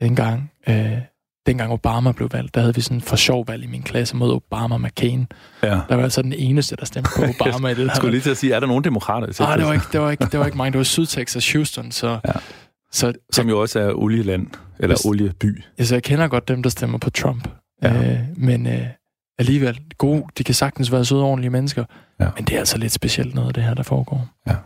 en gang, øh, dengang Obama blev valgt, der havde vi sådan for sjov valg i min klasse mod Obama og McCain. Ja. Der var altså den eneste, der stemte på [LAUGHS] Obama i det. Jeg skulle lige til at sige, er der nogen demokrater? Nej, det var ikke, det var ikke, det var ikke mange. Det var Sydtexas, Houston, så... Ja. så Som jo også er olieland, eller hvis, olieby. Ja, så jeg kender godt dem, der stemmer på Trump. Ja. Øh, men øh, alligevel, gode, de kan sagtens være søde ordentlige mennesker. Ja. Men det er altså lidt specielt noget af det her, der foregår. Ja.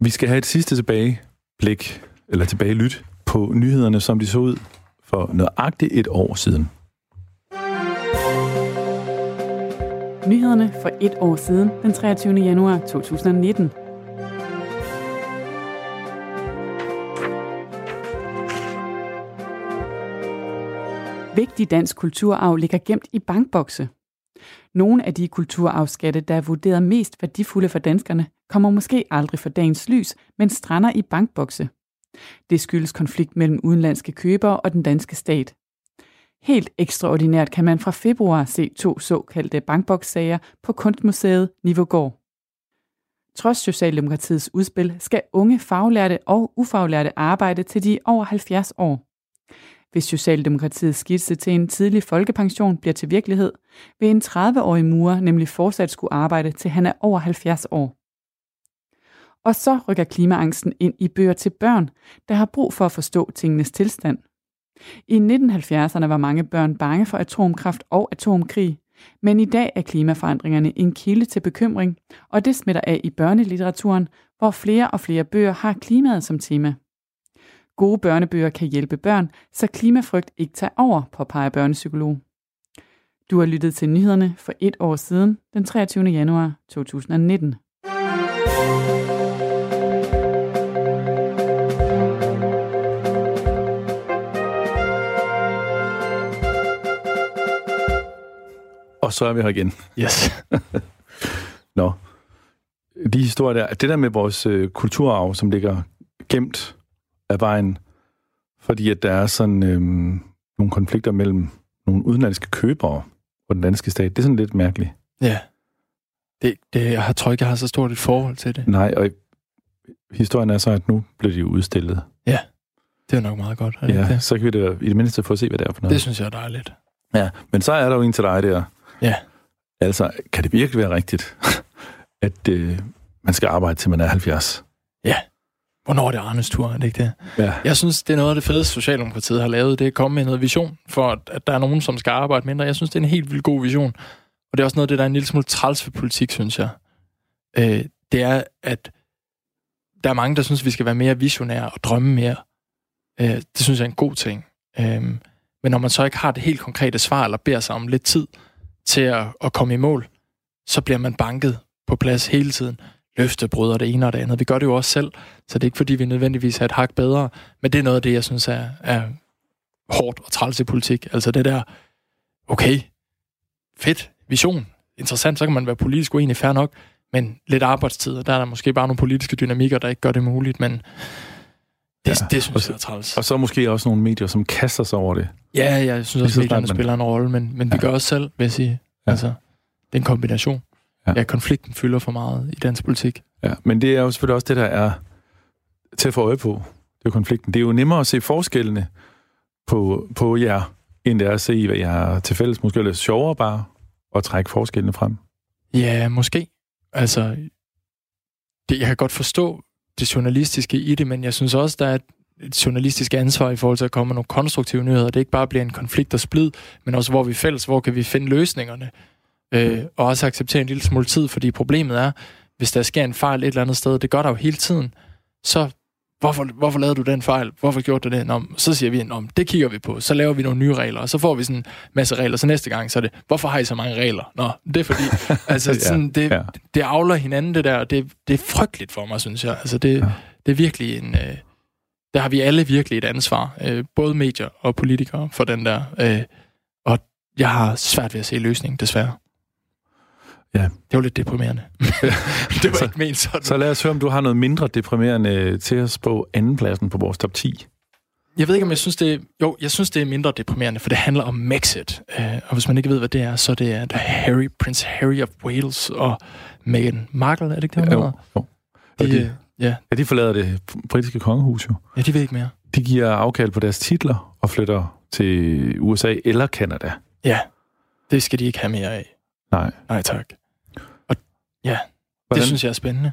Vi skal have et sidste tilbageblik, eller tilbage lyt på nyhederne, som de så ud for nøjagtigt et år siden. Nyhederne for et år siden, den 23. januar 2019. Vigtig dansk kulturarv ligger gemt i bankbokse. Nogle af de kulturarvsskatte, der er vurderet mest værdifulde for danskerne, kommer måske aldrig for dagens lys, men strander i bankbokse. Det skyldes konflikt mellem udenlandske købere og den danske stat. Helt ekstraordinært kan man fra februar se to såkaldte bankbokssager på Kunstmuseet Nivogård. Trods Socialdemokratiets udspil skal unge faglærte og ufaglærte arbejde til de over 70 år. Hvis Socialdemokratiets skitse til en tidlig folkepension bliver til virkelighed, vil en 30-årig murer nemlig fortsat skulle arbejde til han er over 70 år. Og så rykker klimaangsten ind i bøger til børn, der har brug for at forstå tingenes tilstand. I 1970'erne var mange børn bange for atomkraft og atomkrig, men i dag er klimaforandringerne en kilde til bekymring, og det smitter af i børnelitteraturen, hvor flere og flere bøger har klimaet som tema. Gode børnebøger kan hjælpe børn, så klimafrygt ikke tager over, påpeger børnepsykolog. Du har lyttet til nyhederne for et år siden, den 23. januar 2019. Og så er vi her igen. Yes. [LAUGHS] Nå. De historier der, det der med vores øh, kulturarv, som ligger gemt af vejen, fordi at der er sådan øh, nogle konflikter mellem nogle udenlandske købere og den danske stat, det er sådan lidt mærkeligt. Ja. Det, det, jeg tror ikke, jeg har så stort et forhold til det. Nej, og historien er så, at nu bliver de jo udstillet. Ja, det er nok meget godt. Er det ja, det? så kan vi da i det mindste få at se, hvad det er for noget. Det synes jeg er dejligt. Ja, men så er der jo en til dig der, Ja. Altså, kan det virkelig være rigtigt, [LAUGHS] at øh, man skal arbejde til man er 70? Ja. Hvornår er det Arnes tur, er det ikke det? Ja. Jeg synes, det er noget af det fedeste, Socialdemokratiet har lavet. Det er at komme med noget vision for, at, der er nogen, som skal arbejde mindre. Jeg synes, det er en helt vildt god vision. Og det er også noget af det, der er en lille smule træls for politik, synes jeg. Øh, det er, at der er mange, der synes, vi skal være mere visionære og drømme mere. Øh, det synes jeg er en god ting. Øh, men når man så ikke har det helt konkrete svar, eller beder sig om lidt tid, til at, at komme i mål, så bliver man banket på plads hele tiden. Løftebrud og det ene og det andet. Vi gør det jo også selv, så det er ikke fordi, vi nødvendigvis er et hak bedre, men det er noget af det, jeg synes er, er hårdt og træls i politik. Altså det der, okay, fedt, vision, interessant, så kan man være politisk uenig, fair nok, men lidt arbejdstid, og der er der måske bare nogle politiske dynamikker, der ikke gør det muligt, men det, ja. det synes jeg er træls. Og så måske også nogle medier, som kaster sig over det. Ja, jeg synes også, at medierne spiller en rolle, men, men ja. vi gør også selv, vil jeg sige. Ja. Altså, det er en kombination. Ja. ja, konflikten fylder for meget i dansk politik. Ja, men det er jo selvfølgelig også det, der er til at få øje på. Det er konflikten. Det er jo nemmere at se forskellene på, på jer, end det er at se, hvad jeg har til fælles. Måske lidt sjovere bare at trække forskellene frem? Ja, måske. Altså, det, jeg kan godt forstå det journalistiske i det, men jeg synes også, der er et journalistisk ansvar i forhold til at komme med nogle konstruktive nyheder. Det ikke bare bliver en konflikt og splid, men også hvor vi er fælles, hvor kan vi finde løsningerne. Øh, og også acceptere en lille smule tid, fordi problemet er, hvis der sker en fejl et eller andet sted, det gør der jo hele tiden, så hvorfor, hvorfor lavede du den fejl? Hvorfor gjorde du det? Nå, så siger vi, om det kigger vi på. Så laver vi nogle nye regler, og så får vi sådan en masse regler. Så næste gang, så er det, hvorfor har I så mange regler? Nå, det er fordi, [LAUGHS] altså, sådan, det, ja. det avler hinanden, det der, og det, det er frygteligt for mig, synes jeg. Altså, det, ja. det er virkelig en... Øh, der har vi alle virkelig et ansvar, øh, både medier og politikere, for den der. Øh, og jeg har svært ved at se løsningen, desværre. Ja. Det var lidt deprimerende. [LAUGHS] det var så, ikke ment sådan. Så lad os høre, om du har noget mindre deprimerende til os på andenpladsen på vores top 10. Jeg ved ikke, om jeg synes, det er... Jo, jeg synes, det er mindre deprimerende, for det handler om Mexit. Uh, og hvis man ikke ved, hvad det er, så det er det Harry, Prince Harry of Wales og Meghan Markle, er det ikke det, hun jo, jo. De, de, ja. ja, de forlader det britiske kongehus jo. Ja, de ved ikke mere. De giver afkald på deres titler og flytter til USA eller Kanada. Ja, det skal de ikke have mere af. Nej. Nej, tak. Ja, Hvordan? det synes jeg er spændende.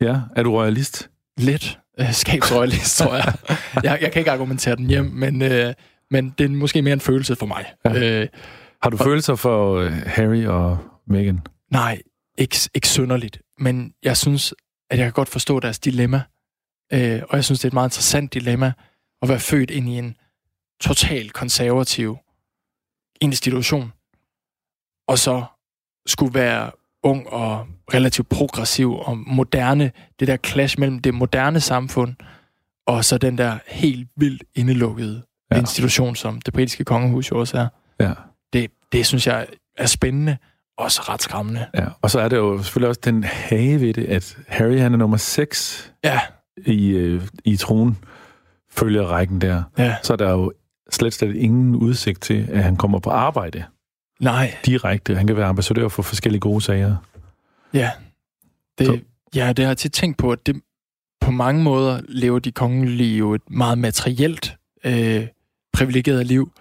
Ja, er du royalist? Lidt. Øh, skabsroyalist, tror jeg. [LAUGHS] jeg. Jeg kan ikke argumentere den hjem, men, øh, men det er måske mere en følelse for mig. Ja. Øh, Har du og, følelser for øh, Harry og Meghan? Nej, ikke, ikke synderligt. Men jeg synes, at jeg kan godt forstå deres dilemma. Øh, og jeg synes, det er et meget interessant dilemma at være født ind i en total konservativ institution, og så skulle være ung og relativt progressiv og moderne, det der clash mellem det moderne samfund og så den der helt vildt indelukkede ja. institution, som det britiske kongehus jo også er. Ja. Det, det synes jeg er spændende, og også ret skræmmende. Ja, og så er det jo selvfølgelig også den hage ved det, at Harry han er nummer 6 ja. i, øh, i tronen følger rækken der. Ja. Så er der jo slet slet ingen udsigt til, at han kommer på arbejde. Nej. Direkte. Han kan være ambassadør for forskellige gode sager. Ja. Det, ja, det har jeg tit tænkt på, at det, på mange måder lever de kongelige jo et meget materielt øh, privilegeret liv.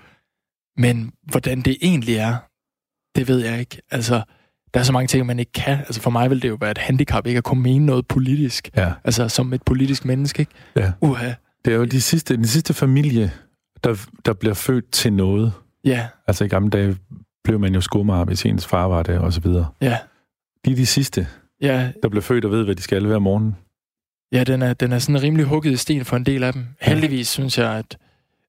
Men hvordan det egentlig er, det ved jeg ikke. Altså, der er så mange ting, man ikke kan. Altså for mig vil det jo være et handicap, ikke at kunne mene noget politisk. Ja. Altså som et politisk menneske, ikke? Ja. Uha. Det er jo de sidste, den sidste familie, der, der bliver født til noget. Ja. Altså i gamle dage blev man jo skummer, hvis ens far var det, og så videre. Ja. De er de sidste, ja. der bliver født og ved, hvad de skal hver morgen. Ja, den er, den er sådan rimelig hugget i sten for en del af dem. Ja. Heldigvis synes jeg, at,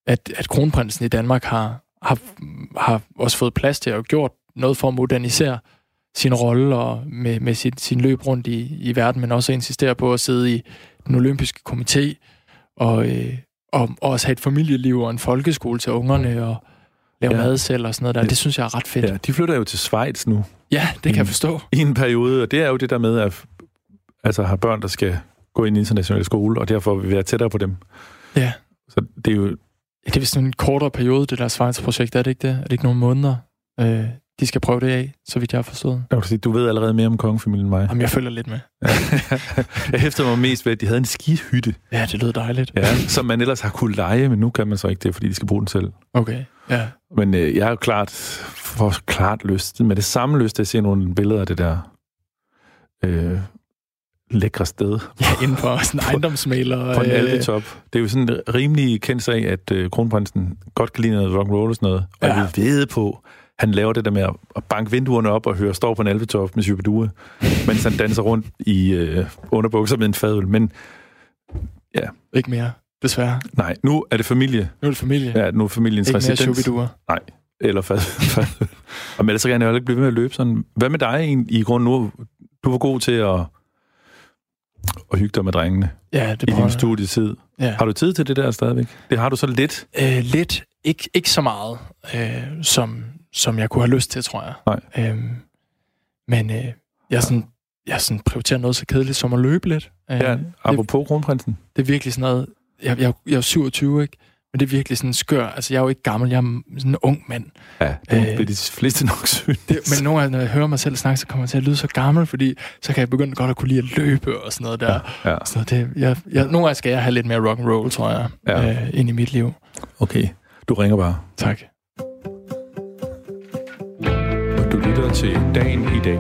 at, at kronprinsen i Danmark har, har, har også fået plads til at gjort noget for at modernisere sin rolle og med, med sin, sin løb rundt i, i verden, men også insistere på at sidde i den olympiske komité og, øh, og, og også have et familieliv og en folkeskole til ungerne og, lave ja. mad selv og sådan noget der. Det, det synes jeg er ret fedt. Ja, de flytter jo til Schweiz nu. Ja, det kan jeg forstå. I en periode, og det er jo det der med, at altså, har børn, der skal gå ind i international skole, og derfor vil vi være tættere på dem. Ja. Så det er jo... Ja, det er vist en kortere periode, det der Schweiz-projekt, er det ikke det? Er det ikke nogle måneder, øh, de skal prøve det af, så vidt jeg har forstået? Du ved allerede mere om kongefamilien end mig. Jamen, jeg følger lidt med. [LAUGHS] jeg hæfter mig mest ved, at de havde en skihytte. Ja, det lød dejligt. Ja, som man ellers har kunne lege, men nu kan man så ikke det, fordi de skal bruge den selv. Okay, ja. Men øh, jeg jo klart, for klart lyst, med det samme lyst til at se nogle billeder af det der øh, lækre sted. Ja, inden for sådan en [LAUGHS] ejendomsmaler. På en øh, alvetop. Det er jo sådan en rimelig kendt sag, at øh, kronprinsen godt kan lide noget rock roll og sådan noget. Og ja. jeg vil vide på, han laver det der med at banke vinduerne op og høre står på en alvetop med Shubidua, mens han danser rundt i øh, underbukser med en fadøl. Men ja. Ikke mere, desværre. Nej, nu er det familie. Nu er det familie. Ja, nu er familiens ikke residens. Ikke mere Nej, eller fadøl. [LAUGHS] og men ellers kan jeg ikke blive ved med at løbe sådan. Hvad med dig i, i grund nu? Du var god til at, at hygge dig med drengene. Ja, det I din studietid. Ja. Har du tid til det der stadigvæk? Det har du så lidt? Øh, lidt. Ik- ikke så meget, øh, som, som jeg kunne have lyst til, tror jeg. Nej. Øhm, men øh, jeg, sådan, jeg sådan prioriterer noget så kedeligt som at løbe lidt. Øh, ja, apropos det, kronprinsen. Det er virkelig sådan noget... Jeg, jeg, jeg er 27, ikke? Men det er virkelig sådan skør. Altså, jeg er jo ikke gammel, jeg er sådan en ung mand. Ja, det øh, de fleste nok [LAUGHS] synes. Det, men nogle gange, når jeg hører mig selv snakke, så kommer jeg til at lyde så gammel, fordi så kan jeg begynde godt at kunne lide at løbe og sådan noget der. Ja, ja. Så det, jeg, jeg, nogle gange skal jeg have lidt mere rock and roll, tror jeg, ja. øh, ind i mit liv. Okay, du ringer bare. Tak. Til dagen i dag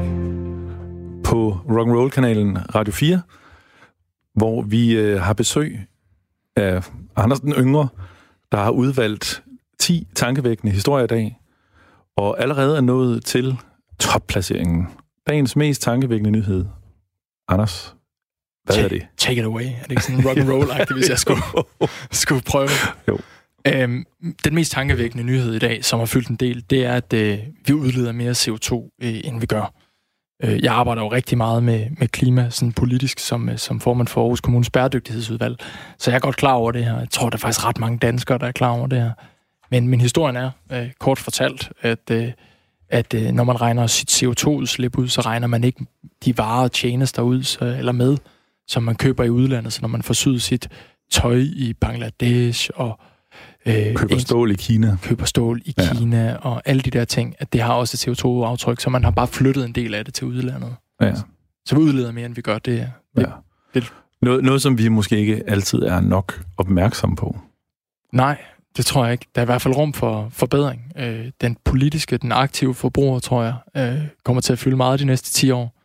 på Rock'n'Roll-kanalen Radio 4, hvor vi øh, har besøg af Anders den Yngre, der har udvalgt 10 tankevækkende historier i dag, og allerede er nået til topplaceringen. Dagens mest tankevækkende nyhed. Anders, hvad take, er det? Take it away. Er det ikke sådan rock and roll hvis jeg skulle, [LAUGHS] skulle prøve? Jo. Øhm, den mest tankevækkende nyhed i dag, som har fyldt en del, det er, at øh, vi udleder mere CO2, øh, end vi gør. Øh, jeg arbejder jo rigtig meget med, med klima, sådan politisk, som, øh, som formand for Aarhus Kommunes bæredygtighedsudvalg. Så jeg er godt klar over det her. Jeg tror, der er faktisk ret mange danskere, der er klar over det her. Men min historien er, øh, kort fortalt, at, øh, at øh, når man regner sit CO2-udslip ud, så regner man ikke de varer og tjenester ud så, eller med, som man køber i udlandet. Så når man får syet sit tøj i Bangladesh og Øh, køber stål i Kina. Køber stål i ja. Kina og alle de der ting, at det har også et CO2-aftryk, så man har bare flyttet en del af det til udlandet. Ja. Så vi udleder mere, end vi gør. Det, det, ja. det, noget, noget, som vi måske ikke altid er nok opmærksom på. Nej, det tror jeg ikke. Der er i hvert fald rum for forbedring. Øh, den politiske, den aktive forbruger, tror jeg, øh, kommer til at fylde meget de næste 10 år.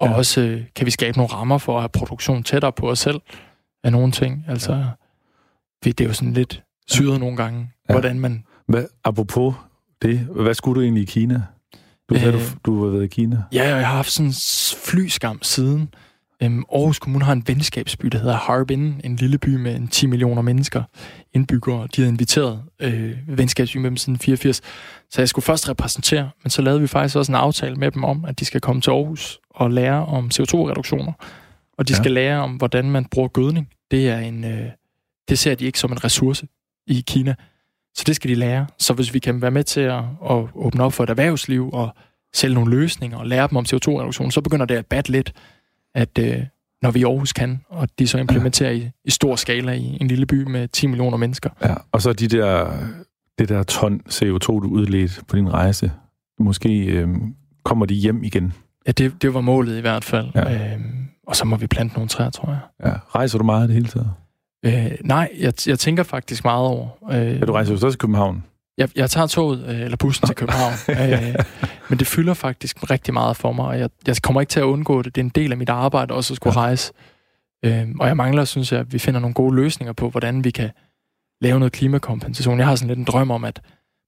Og ja. også øh, kan vi skabe nogle rammer for at have produktion tættere på os selv af nogle ting. Altså, ja. det er jo sådan lidt syret ja. nogle gange, ja. hvordan man... Hvad, apropos det, hvad skulle du egentlig i Kina? Du sagde, øh, du, du har været i Kina. Ja, jeg har haft sådan en flyskam siden. Øhm, Aarhus Kommune har en venskabsby, der hedder Harbin, en lille by med en 10 millioner mennesker indbyggere. De havde inviteret øh, venskabsby med dem siden 84. Så jeg skulle først repræsentere, men så lavede vi faktisk også en aftale med dem om, at de skal komme til Aarhus og lære om CO2-reduktioner. Og de ja. skal lære om, hvordan man bruger gødning. Det er en... Øh, det ser de ikke som en ressource i Kina. Så det skal de lære. Så hvis vi kan være med til at, at åbne op for et erhvervsliv og sælge nogle løsninger og lære dem om CO2-reduktion, så begynder det at batte lidt, at øh, når vi i Aarhus kan, og de så implementerer ja. i, i stor skala i en lille by med 10 millioner mennesker. Ja, og så de der, det der ton CO2, du udledte på din rejse, måske øh, kommer de hjem igen. Ja, det, det var målet i hvert fald. Ja. Øhm, og så må vi plante nogle træer, tror jeg. Ja. Rejser du meget det hele taget? Øh, nej, jeg, jeg tænker faktisk meget over... Øh, ja, du rejser jo så til København. Jeg, jeg tager toget øh, eller bussen til København, [LAUGHS] øh, men det fylder faktisk rigtig meget for mig, og jeg, jeg kommer ikke til at undgå det. Det er en del af mit arbejde også at skulle ja. rejse. Øh, og jeg mangler, synes jeg, at vi finder nogle gode løsninger på, hvordan vi kan lave noget klimakompensation. Jeg har sådan lidt en drøm om, at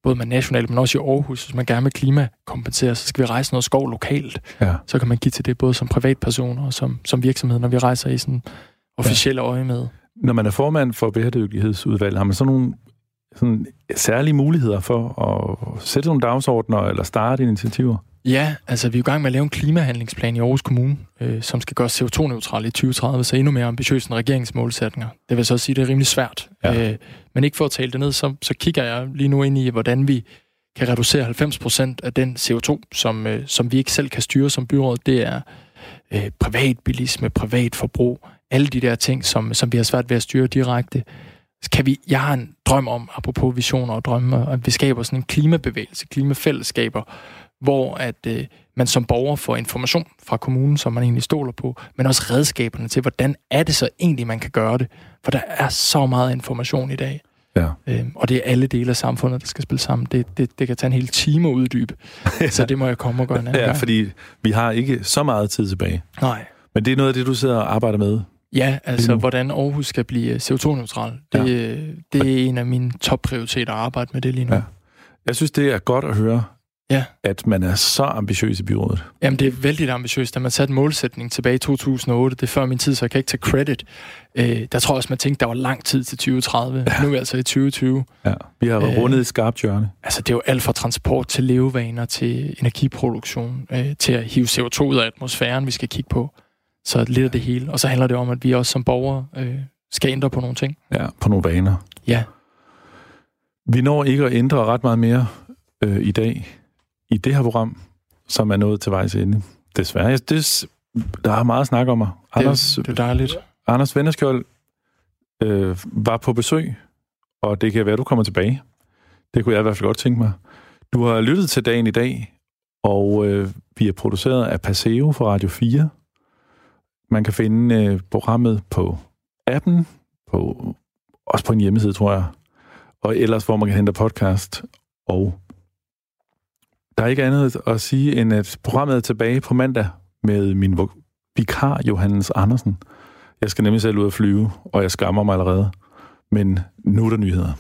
både med nationalt, men også i Aarhus, hvis man gerne vil klimakompensere, så skal vi rejse noget skov lokalt. Ja. Så kan man give til det både som privatperson og som, som virksomhed, når vi rejser i sådan officielle ja. øje med. Når man er formand for bæredygtighedsudvalget, har man så nogle sådan særlige muligheder for at sætte nogle dagsordner eller starte initiativer? Ja, altså vi er i gang med at lave en klimahandlingsplan i Aarhus Kommune, øh, som skal gøre CO2-neutral i 2030, så endnu mere ambitiøs end regeringsmålsætninger. Det vil så sige, at det er rimelig svært. Ja. Øh, men ikke for at tale det ned, så, så kigger jeg lige nu ind i, hvordan vi kan reducere 90 procent af den CO2, som, øh, som vi ikke selv kan styre som byråd. Det er øh, privatbilisme, privat forbrug, alle de der ting, som, som vi har svært ved at styre direkte. Kan vi, jeg har en drøm om, apropos visioner og drømme, at vi skaber sådan en klimabevægelse, klimafællesskaber, hvor at øh, man som borger får information fra kommunen, som man egentlig stoler på, men også redskaberne til, hvordan er det så egentlig, man kan gøre det. For der er så meget information i dag. Ja. Øhm, og det er alle dele af samfundet, der skal spille sammen. Det, det, det kan tage en hel time at uddybe. ja. [LAUGHS] Så det må jeg komme og gøre en anden Ja, gang. fordi vi har ikke så meget tid tilbage. Nej. Men det er noget af det, du sidder og arbejder med Ja, altså hvordan Aarhus skal blive øh, CO2-neutral. Det, ja. det er en af mine topprioriteter at arbejde med det lige nu. Ja. Jeg synes, det er godt at høre, ja. at man er så ambitiøs i byrådet. Jamen, det er vældig ambitiøst. Da man satte målsætning tilbage i 2008, det er før min tid, så jeg kan ikke tage credit. Øh, der tror jeg også, man tænkte, der var lang tid til 2030. Ja. Nu er vi altså i 2020. Ja. Vi har øh, rundet et skarpt hjørne. Altså, det er jo alt fra transport til levevaner, til energiproduktion, øh, til at hive CO2 ud af atmosfæren, vi skal kigge på. Så lidt af det hele. Og så handler det om, at vi også som borgere øh, skal ændre på nogle ting. Ja, på nogle vaner. Ja. Vi når ikke at ændre ret meget mere øh, i dag i det her program, som er nået til vejs ende. Desværre. Det, der er meget at snakke om mig. Anders, det, det er dejligt. Anders Vennerskjold øh, var på besøg, og det kan være, at du kommer tilbage. Det kunne jeg i hvert fald godt tænke mig. Du har lyttet til dagen i dag, og øh, vi er produceret af Paseo for Radio 4. Man kan finde øh, programmet på appen, på, også på en hjemmeside, tror jeg, og ellers, hvor man kan hente podcast. Og Der er ikke andet at sige, end at programmet er tilbage på mandag med min vikar, Johannes Andersen. Jeg skal nemlig selv ud og flyve, og jeg skammer mig allerede. Men nu er der nyheder.